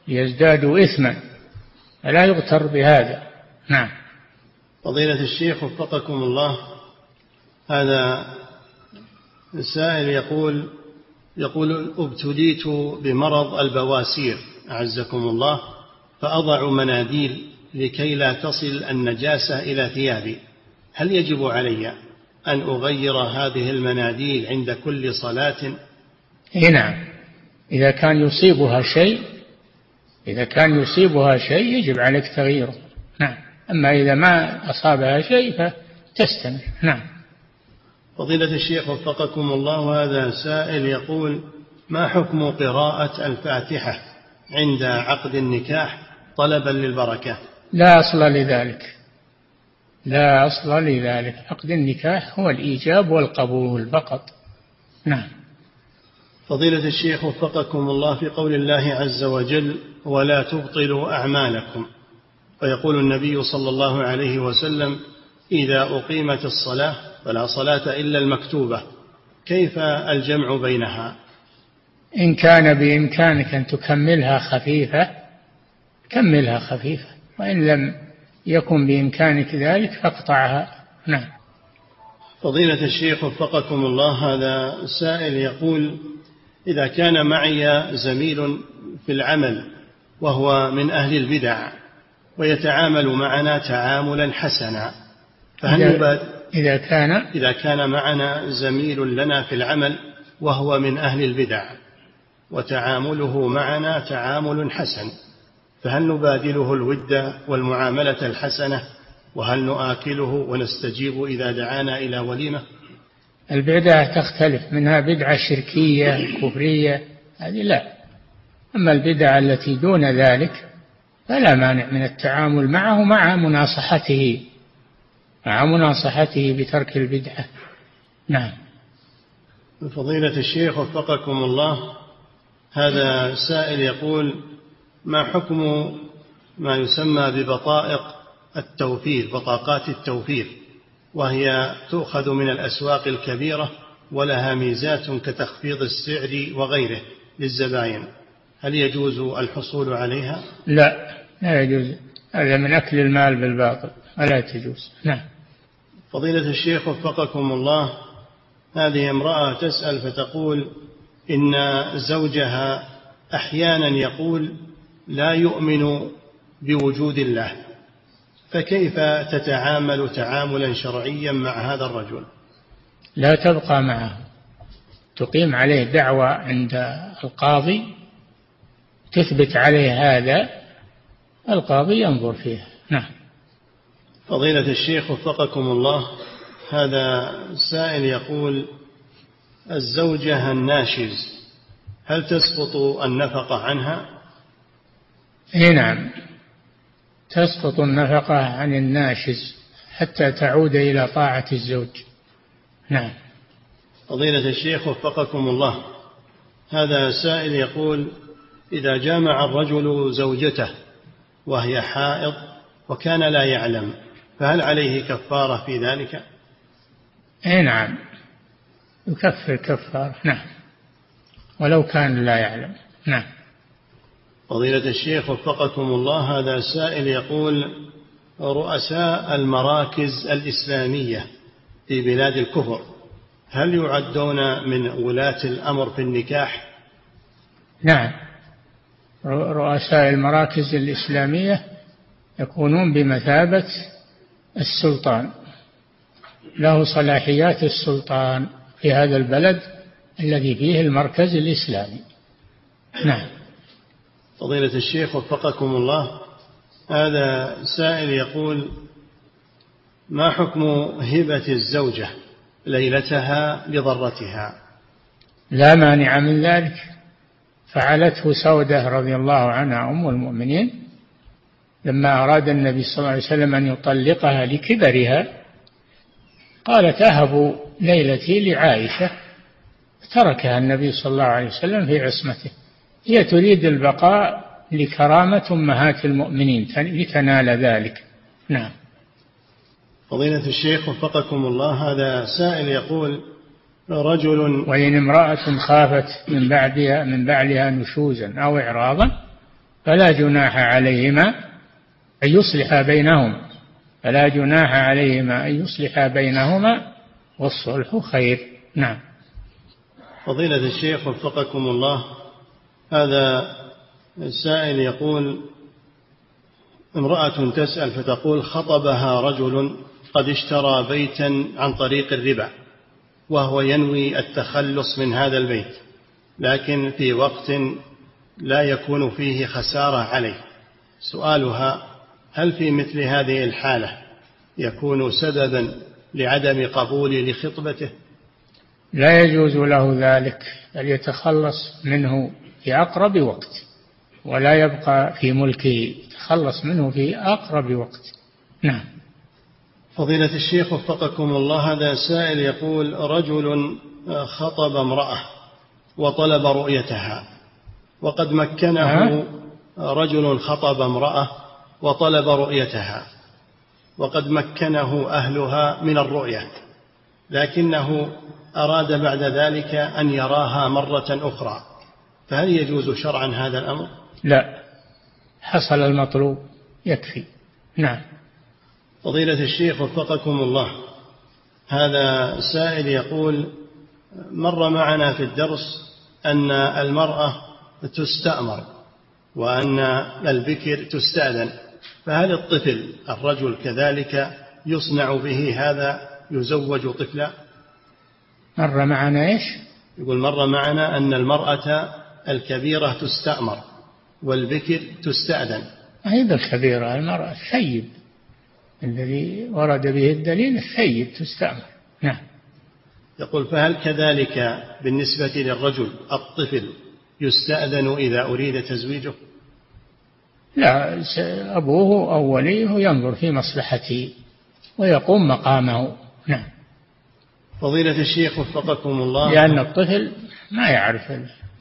ليزدادوا إثما. فلا يغتر بهذا؟ نعم.
فضيلة الشيخ وفقكم الله هذا السائل يقول يقول ابتليت بمرض البواسير أعزكم الله فأضع مناديل لكي لا تصل النجاسة إلى ثيابي. هل يجب علي أن أغير هذه المناديل عند كل صلاة؟
إيه نعم. إذا كان يصيبها شيء إذا كان يصيبها شيء يجب عليك تغييره. نعم. أما إذا ما أصابها شيء فتستمر. نعم.
فضيلة الشيخ وفقكم الله هذا سائل يقول ما حكم قراءة الفاتحة عند عقد النكاح طلبا للبركة؟
لا أصل لذلك. لا أصل لذلك. عقد النكاح هو الإيجاب والقبول فقط. نعم.
فضيلة الشيخ وفقكم الله في قول الله عز وجل ولا تبطلوا أعمالكم ويقول النبي صلى الله عليه وسلم إذا أقيمت الصلاة فلا صلاة إلا المكتوبة كيف الجمع بينها؟
إن كان بإمكانك أن تكملها خفيفة كملها خفيفة. وإن لم يكن بإمكانك ذلك فاقطعها. نعم.
فضيلة الشيخ وفقكم الله هذا سائل يقول إذا كان معي زميل في العمل وهو من أهل البدع ويتعامل معنا تعاملا حسنا فهل
إذا, إذا كان
إذا كان معنا زميل لنا في العمل وهو من أهل البدع وتعامله معنا تعامل حسن. فهل نبادله الود والمعاملة الحسنة؟ وهل نآكله ونستجيب إذا دعانا إلى وليمة؟
البدعة تختلف منها بدعة شركية كفرية هذه لا. أما البدعة التي دون ذلك فلا مانع من التعامل معه مع مناصحته مع مناصحته بترك البدعة. نعم.
فضيلة الشيخ وفقكم الله هذا سائل يقول ما حكم ما يسمى ببطائق التوفير بطاقات التوفير وهي تؤخذ من الأسواق الكبيرة ولها ميزات كتخفيض السعر وغيره للزبائن هل يجوز الحصول عليها؟
لا لا يجوز. هذا من أكل المال بالباطل. ولا تجوز. نعم.
فضيلة الشيخ وفقكم الله هذه امرأة تسأل فتقول إن زوجها أحيانا يقول لا يؤمن بوجود الله فكيف تتعامل تعاملا شرعيا مع هذا الرجل؟
لا تبقى معه. تقيم عليه دعوة عند القاضي تثبت عليه هذا القاضي ينظر فيه. نعم.
فضيلة الشيخ وفقكم الله هذا سائل يقول الزوجة الناشز هل تسقط النفقة عنها؟
إي نعم. تسقط النفقة عن الناشز حتى تعود إلى طاعة الزوج. نعم.
فضيلة الشيخ وفقكم الله. هذا سائل يقول إذا جامع الرجل زوجته وهي حائض وكان لا يعلم فهل عليه كفارة في ذلك؟
إي نعم. يكفر كفارة نعم. ولو كان لا يعلم. نعم.
فضيلة الشيخ وفقكم الله هذا سائل يقول رؤساء المراكز الإسلامية في بلاد الكفر هل يعدون من ولاة الأمر في النكاح؟
نعم. رؤساء المراكز الإسلامية يكونون بمثابة السلطان. له صلاحيات السلطان في هذا البلد الذي فيه المركز الإسلامي. نعم.
فضيلة الشيخ وفقكم الله هذا سائل يقول ما حكم هبة الزوجة ليلتها لضرتها؟
لا مانع من ذلك. فعلته سودة رضي الله عنها أم المؤمنين لما أراد النبي صلى الله عليه وسلم أن يطلقها لكبرها قالت أهب ليلتي لعائشة. تركها النبي صلى الله عليه وسلم في عصمته. هي تريد البقاء لكرامة أمهات المؤمنين لتنال ذلك. نعم.
فضيلة الشيخ وفقكم الله هذا سائل يقول رجل
وإن امرأة خافت من بعدها من بعدها نشوزا أو إعراضا فلا جناح عليهما أن يصلح بينهم فلا جناح عليهما أن يصلح بينهما والصلح خير. نعم.
فضيلة الشيخ وفقكم الله هذا السائل يقول امرأة تسأل فتقول خطبها رجل قد اشترى بيتا عن طريق الربا وهو ينوي التخلص من هذا البيت لكن في وقت لا يكون فيه خسارة عليه. سؤالها هل في مثل هذه الحالة يكون سببا لعدم قبول لخطبته؟
لا يجوز له ذلك بل يتخلص منه في أقرب وقت ولا يبقى في ملكه يتخلص منه في أقرب وقت. نعم.
فضيلة الشيخ وفقكم الله هذا سائل يقول رجل خطب امرأة وطلب رؤيتها وقد مكنه رجل خطب امرأة وطلب رؤيتها وقد مكنه أهلها من الرؤية لكنه أراد بعد ذلك أن يراها مرة أخرى. فهل يجوز شرعا هذا الأمر؟
لا. حصل المطلوب. يكفي. نعم.
فضيلة الشيخ وفقكم الله. هذا سائل يقول مر معنا في الدرس أن المرأة تستأمر وأن البكر تستأذن. فهل الطفل الرجل كذلك يصنع به هذا يزوج طفلا؟
مر معنا إيش؟
يقول مر معنا أن المرأة الكبيرة تستأمر والبكر تستأذن.
أيضا الكبيرة؟ المرأة الثيب الذي ورد به الدليل الثيب تستأمر. نعم.
يقول فهل كذلك بالنسبة للرجل الطفل يستأذن إذا أريد تزويجه؟
لا أبوه أو وليه ينظر في مصلحته ويقوم مقامه. نعم.
فضيلة الشيخ وفقكم الله.
لأن الطفل ما يعرف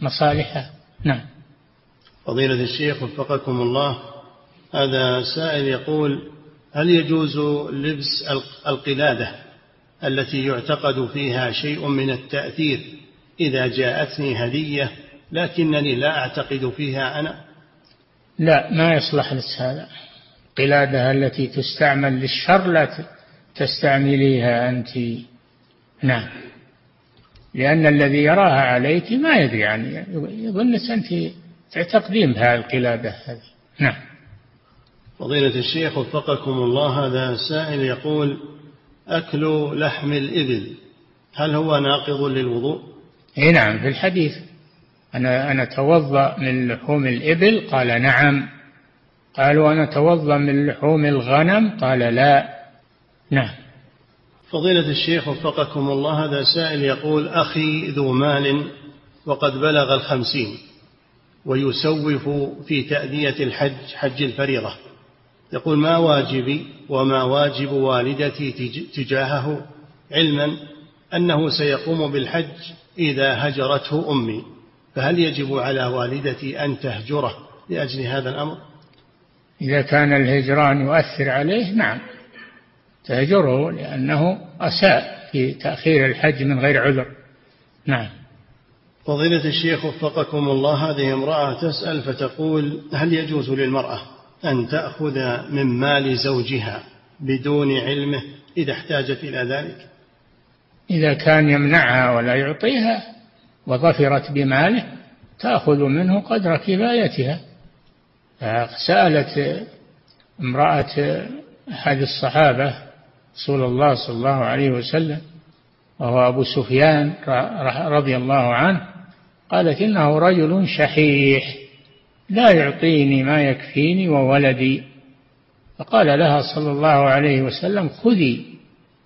مصالحه نعم.
فضيلة الشيخ وفقكم الله هذا سائل يقول هل يجوز لبس القلادة التي يعتقد فيها شيء من التأثير إذا جاءتني هدية لكنني لا أعتقد فيها أنا؟
لا ما يصلح هذا. القلادة التي تستعمل للشر لا تستعمليها أنت. نعم. لأن الذي يراها عليك ما يدري يعني يظنك أنت تعتقدين بهذه القلادة هذه. نعم.
فضيلة الشيخ وفقكم الله هذا سائل يقول أكل لحم الإبل هل هو ناقض للوضوء؟
إي نعم في الحديث. أنا أنا أتوضأ من لحوم الإبل؟ قال نعم. قالوا أنا أتوضأ من لحوم الغنم؟ قال لا. نعم.
فضيلة الشيخ وفقكم الله هذا سائل يقول أخي ذو مال وقد بلغ الخمسين ويسوف في تأدية الحج حج الفريضة. يقول ما واجبي وما واجب والدتي تجاهه؟ علما أنه سيقوم بالحج إذا هجرته أمي. فهل يجب على والدتي أن تهجره لأجل هذا الأمر؟
إذا كان الهجران يؤثر عليه نعم. تهجره لأنه أساء في تأخير الحج من غير عذر. نعم.
فضيلة الشيخ وفقكم الله هذه امرأة تسأل فتقول هل يجوز للمرأة أن تأخذ من مال زوجها بدون علمه إذا احتاجت إلى ذلك؟
إذا كان يمنعها ولا يعطيها وظفرت بماله تأخذ منه قدر كفايتها. سألت امرأة أحد الصحابة رسول الله صلى الله عليه وسلم وهو أبو سفيان رضي الله عنه قالت إنه رجل شحيح لا يعطيني ما يكفيني وولدي. فقال لها صلى الله عليه وسلم خذي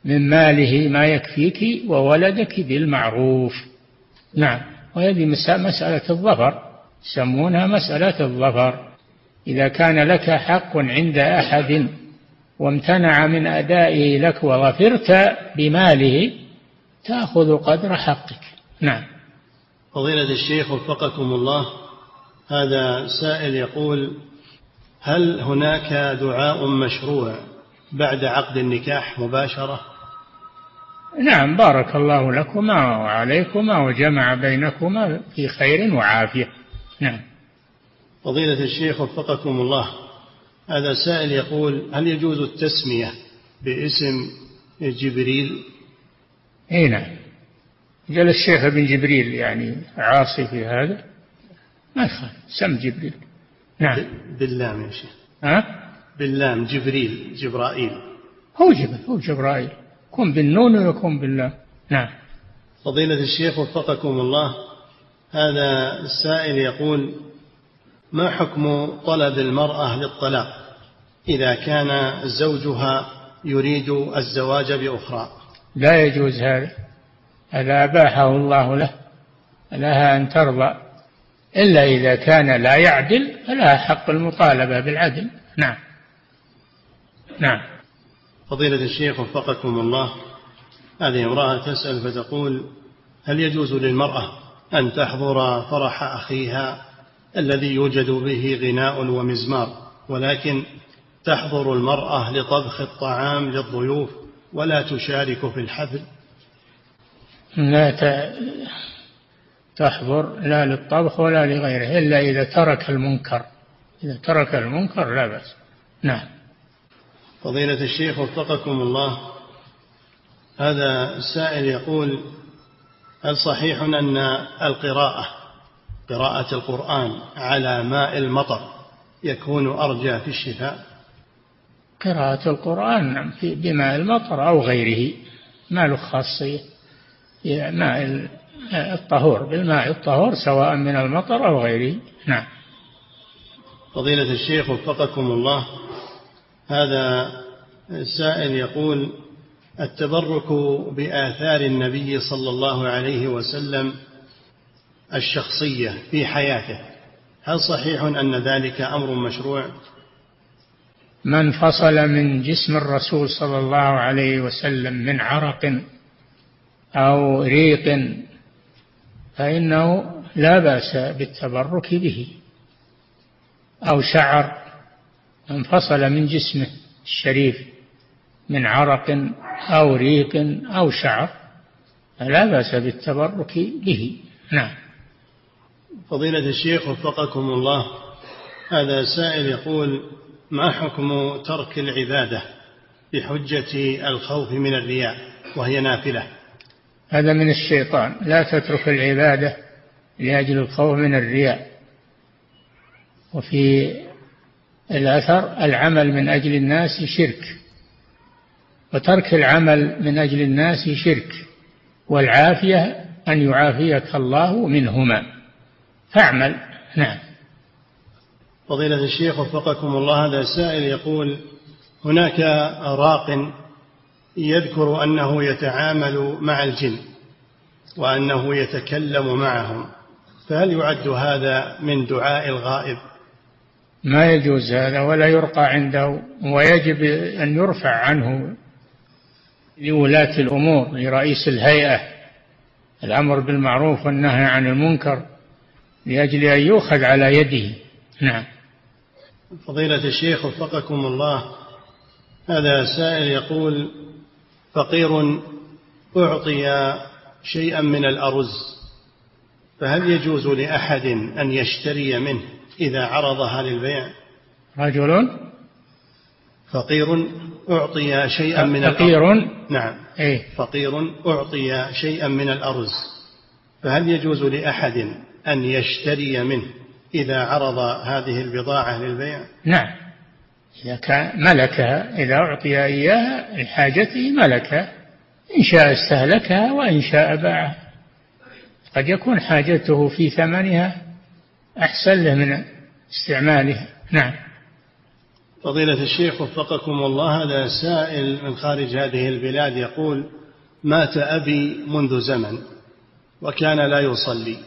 من ماله ما يكفيك وولدك بالمعروف. نعم وهذه مسألة الظفر يسمونها مسألة الظفر. إذا كان لك حق عند أحد وامتنع من أدائه لك وظفرت بماله تأخذ قدر حقك. نعم.
فضيلة الشيخ وفقكم الله هذا سائل يقول هل هناك دعاء مشروع بعد عقد النكاح مباشرة؟
نعم بارك الله لكما وعليكما وجمع بينكما في خير وعافية. نعم.
فضيلة الشيخ وفقكم الله هذا سائل يقول هل يجوز التسمية باسم جبريل؟
إي نعم. قال الشيخ ابن جبريل يعني عاصي في هذا. ما يخالف سم جبريل. نعم.
باللام يا شيخ.
ها؟
باللام جبريل جبرائيل.
هو جبل هو جبرائيل. يكون بالنون ويكون باللام. نعم.
فضيلة الشيخ وفقكم الله. هذا السائل يقول ما حكم طلب المرأة للطلاق؟ إذا كان زوجها يريد الزواج بأخرى.
لا يجوز هذا. هذا أباحه الله له. لها أن ترضى. إلا إذا كان لا يعدل فلها حق المطالبة بالعدل. نعم. نعم.
فضيلة الشيخ وفقكم الله. هذه امرأة تسأل فتقول هل يجوز للمرأة أن تحضر فرح أخيها الذي يوجد به غناء ومزمار؟ ولكن تحضر المرأة لطبخ الطعام للضيوف ولا تشارك في الحفل؟
لا تحضر لا للطبخ ولا لغيره إلا إذا ترك المنكر. إذا ترك المنكر لا بأس. نعم.
فضيلة الشيخ وفقكم الله. هذا السائل يقول هل صحيح أن القراءة قراءة القرآن على ماء المطر يكون أرجى في الشفاء؟
قراءة القرآن بماء المطر أو غيره ما له خاصية ماء الطهور بالماء الطهور سواء من المطر أو غيره. نعم.
فضيلة الشيخ وفقكم الله هذا السائل يقول التبرك بآثار النبي صلى الله عليه وسلم الشخصية في حياته هل صحيح أن ذلك أمر مشروع؟
من فصل من جسم الرسول صلى الله عليه وسلم من عرق أو ريق فإنه لا بأس بالتبرك به. أو شعر انفصل من جسمه الشريف من عرق أو ريق أو شعر فلا بأس بالتبرك به. نعم.
فضيلة الشيخ وفقكم الله هذا سائل يقول ما حكم ترك العبادة بحجة الخوف من الرياء وهي نافلة؟
هذا من الشيطان. لا تترك العبادة لأجل الخوف من الرياء. وفي الأثر العمل من أجل الناس شرك. وترك العمل من أجل الناس شرك. والعافية أن يعافيك الله منهما. فاعمل. نعم.
فضيلة الشيخ وفقكم الله هذا سائل يقول هناك راق يذكر أنه يتعامل مع الجن وأنه يتكلم معهم فهل يعد هذا من دعاء الغائب؟
ما يجوز هذا ولا يرقى عنده ويجب أن يرفع عنه لولاة الأمور لرئيس الهيئة. الأمر بالمعروف والنهي عن المنكر لأجل أن يؤخذ على يده. نعم.
فضيلة الشيخ وفقكم الله هذا سائل يقول فقير أعطي شيئا من الأرز فهل يجوز لأحد أن يشتري منه إذا عرضها للبيع؟
رجل؟
فقير أعطي شيئا من
فقير؟
الأرز نعم.
إيه.
فقير أعطي شيئا من الأرز فهل يجوز لأحد أن يشتري منه إذا عرض هذه البضاعة للبيع؟
نعم. إذا كان ملكها إذا أعطي إياها لحاجته ملكها. إن شاء استهلكها وإن شاء باعها. قد يكون حاجته في ثمنها أحسن له من استعمالها. نعم.
فضيلة الشيخ وفقكم الله هذا سائل من خارج هذه البلاد يقول مات أبي منذ زمن وكان لا يصلي.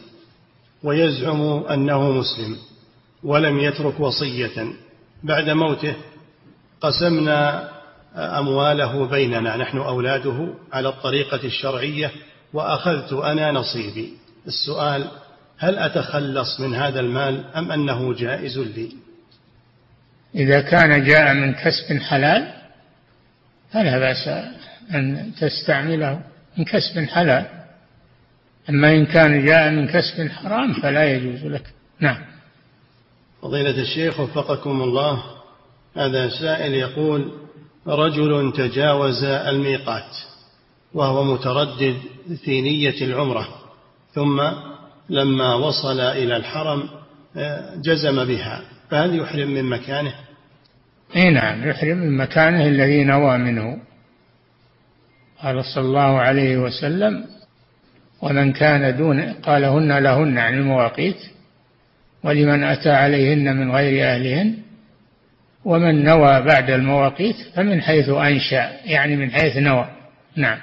ويزعم أنه مسلم ولم يترك وصية. بعد موته قسمنا أمواله بيننا نحن أولاده على الطريقة الشرعية وأخذت أنا نصيبي. السؤال هل أتخلص من هذا المال أم أنه جائز لي؟
إذا كان جاء من كسب حلال فلا بأس أن تستعمله. من كسب حلال. أما إن كان جاء من كسب حرام فلا يجوز لك. نعم.
فضيلة الشيخ وفقكم الله هذا سائل يقول رجل تجاوز الميقات وهو متردد في نية العمرة ثم لما وصل إلى الحرم جزم بها فهل يحرم من مكانه؟
إي نعم يحرم من مكانه الذي نوى منه. قال صلى الله عليه وسلم ومن كان دون قالهن لهن عن المواقيت ولمن أتى عليهن من غير أهلهن ومن نوى بعد المواقيت فمن حيث أنشأ يعني من حيث نوى. نعم.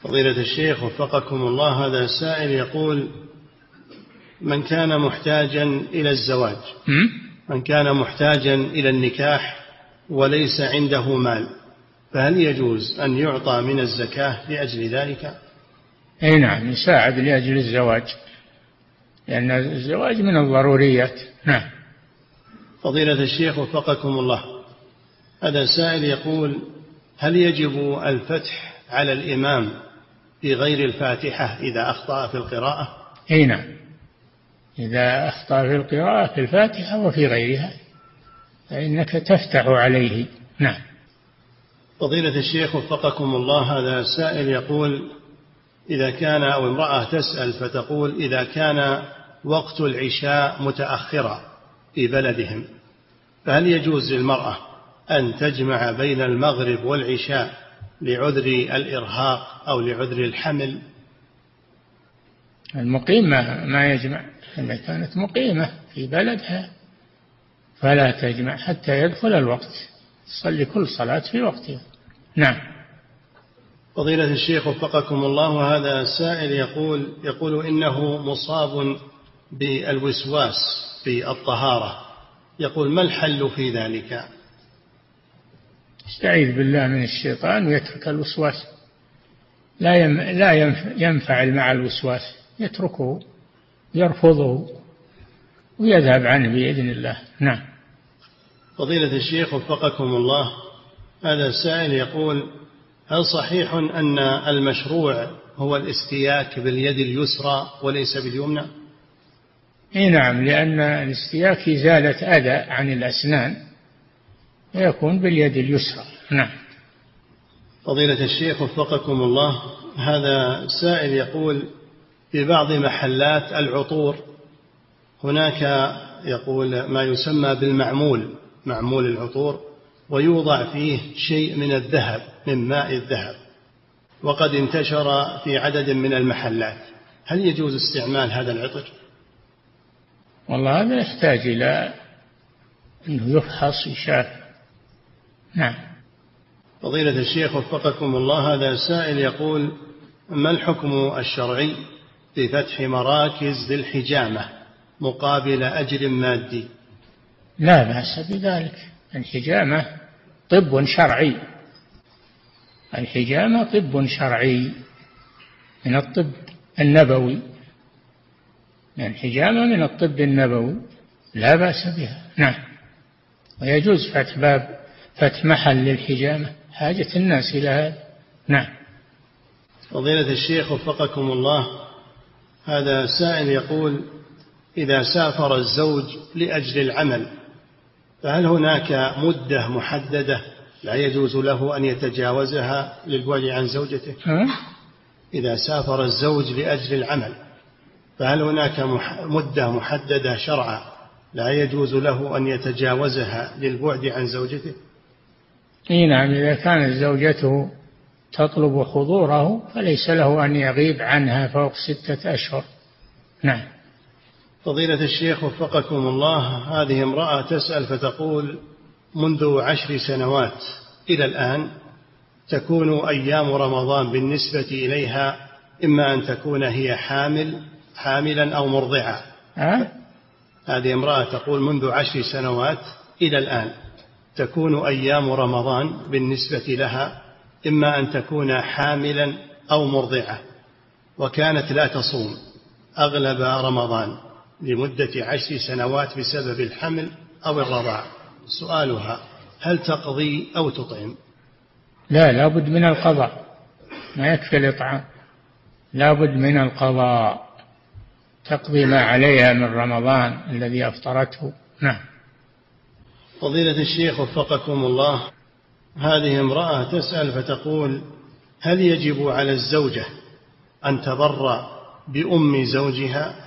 فضيلة الشيخ وفقكم الله هذا سائل يقول من كان محتاجا إلى الزواج? من كان محتاجا إلى النكاح وليس عنده مال فهل يجوز أن يعطى من الزكاة لأجل ذلك؟
أي نعم يساعد لأجل الزواج لأن الزواج من الضروريات. نعم.
فضيلة الشيخ وفقكم الله. هذا سائل يقول هل يجب الفتح على الإمام في غير الفاتحة إذا أخطأ في القراءة؟
أي نعم. إذا أخطأ في القراءة في الفاتحة وفي غيرها فإنك تفتح عليه. نعم.
فضيلة الشيخ وفقكم الله هذا سائل يقول إذا كان أو امرأة تسأل فتقول إذا كان وقت العشاء متأخرا في بلدهم فهل يجوز للمرأة أن تجمع بين المغرب والعشاء لعذر الإرهاق أو لعذر الحمل؟
المقيم ما, ما يجمع إذا كانت مقيمة في بلدها فلا تجمع حتى يدخل الوقت تصلي كل صلاة في وقتها. نعم.
فضيلة الشيخ وفقكم الله هذا سائل يقول يقول إنه مصاب بالوسواس في الطهارة. يقول ما الحل في ذلك؟
يستعيذ بالله من الشيطان ويترك الوسواس. لا يم لا ينفعل مع الوسواس. يتركه يرفضه ويذهب عنه بإذن الله. نعم.
فضيلة الشيخ وفقكم الله هذا السائل يقول هل صحيح أن المشروع هو الاستياك باليد اليسرى وليس باليمنى؟
إي نعم لأن الاستياك إزالة أذى عن الأسنان ويكون باليد اليسرى. نعم.
فضيلة الشيخ وفقكم الله هذا سائل يقول في بعض محلات العطور هناك يقول ما يسمى بالمعمول معمول العطور. ويوضع فيه شيء من الذهب من ماء الذهب. وقد انتشر في عدد من المحلات. هل يجوز استعمال هذا العطر؟
والله هذا يحتاج إلى أنه يفحص يشاف نعم.
فضيلة الشيخ وفقكم الله هذا سائل يقول ما الحكم الشرعي في فتح مراكز للحجامة مقابل أجر مادي؟
لا بأس بذلك. الحجامة طب شرعي. الحجامة طب شرعي من الطب النبوي. الحجامة من الطب النبوي لا بأس بها. نعم. ويجوز فتح باب فتح محل للحجامة. حاجة الناس إلى هذا. نعم.
فضيلة الشيخ وفقكم الله هذا سائل يقول إذا سافر الزوج لأجل العمل فهل هناك مدة محددة لا يجوز له أن يتجاوزها للبعد عن زوجته؟ إذا سافر الزوج لأجل العمل فهل هناك مدة محددة شرعا لا يجوز له أن يتجاوزها للبعد عن زوجته؟
إي نعم إذا كانت زوجته تطلب حضوره فليس له أن يغيب عنها فوق ستة أشهر. نعم.
فضيلة الشيخ وفقكم الله هذه امرأة تسأل فتقول منذ عشر سنوات إلى الآن تكون أيام رمضان بالنسبة إليها إما أن تكون هي حامل حاملا أو مرضعة
أه؟
هذه امرأة تقول منذ عشر سنوات إلى الآن تكون أيام رمضان بالنسبة لها إما أن تكون حاملا أو مرضعة وكانت لا تصوم أغلب رمضان لمدة عشر سنوات بسبب الحمل أو الرضاع. سؤالها هل تقضي أو تطعم؟
لا لابد من القضاء. ما يكفي الإطعام. لابد من القضاء. تقضي ما عليها من رمضان الذي أفطرته. نعم.
فضيلة الشيخ وفقكم الله هذه امرأة تسأل فتقول هل يجب على الزوجة أن تبر بأم زوجها؟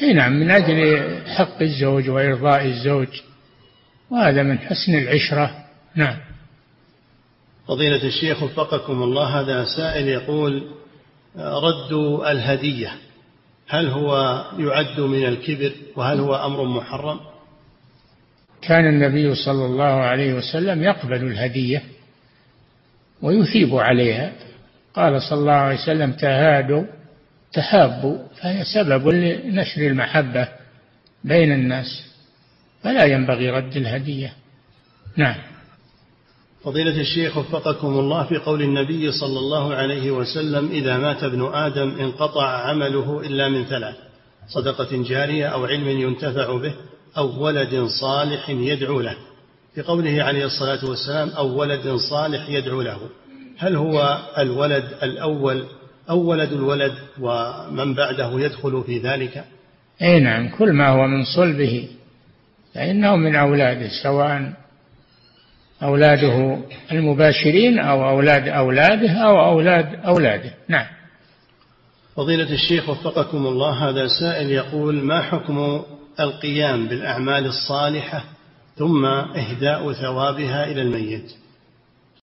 إي نعم من أجل حق الزوج وإرضاء الزوج وهذا من حسن العشرة. نعم.
فضيلة الشيخ وفقكم الله هذا سائل يقول رد الهدية هل هو يعد من الكبر وهل هو أمر محرم؟
كان النبي صلى الله عليه وسلم يقبل الهدية ويثيب عليها. قال صلى الله عليه وسلم تهادوا تحابوا فهي سبب لنشر المحبة بين الناس فلا ينبغي رد الهدية. نعم.
فضيلة الشيخ وفقكم الله في قول النبي صلى الله عليه وسلم إذا مات ابن آدم انقطع عمله إلا من ثلاث صدقة جارية أو علم ينتفع به أو ولد صالح يدعو له. في قوله عليه الصلاة والسلام أو ولد صالح يدعو له. هل هو الولد الأول أو ولد الولد ومن بعده يدخل في ذلك؟
أي نعم كل ما هو من صلبه فإنه من أولاده سواء أولاده المباشرين أو أولاد أولاده أو أولاد أولاده. نعم.
فضيلة الشيخ وفقكم الله هذا سائل يقول ما حكم القيام بالأعمال الصالحة ثم إهداء ثوابها إلى الميت؟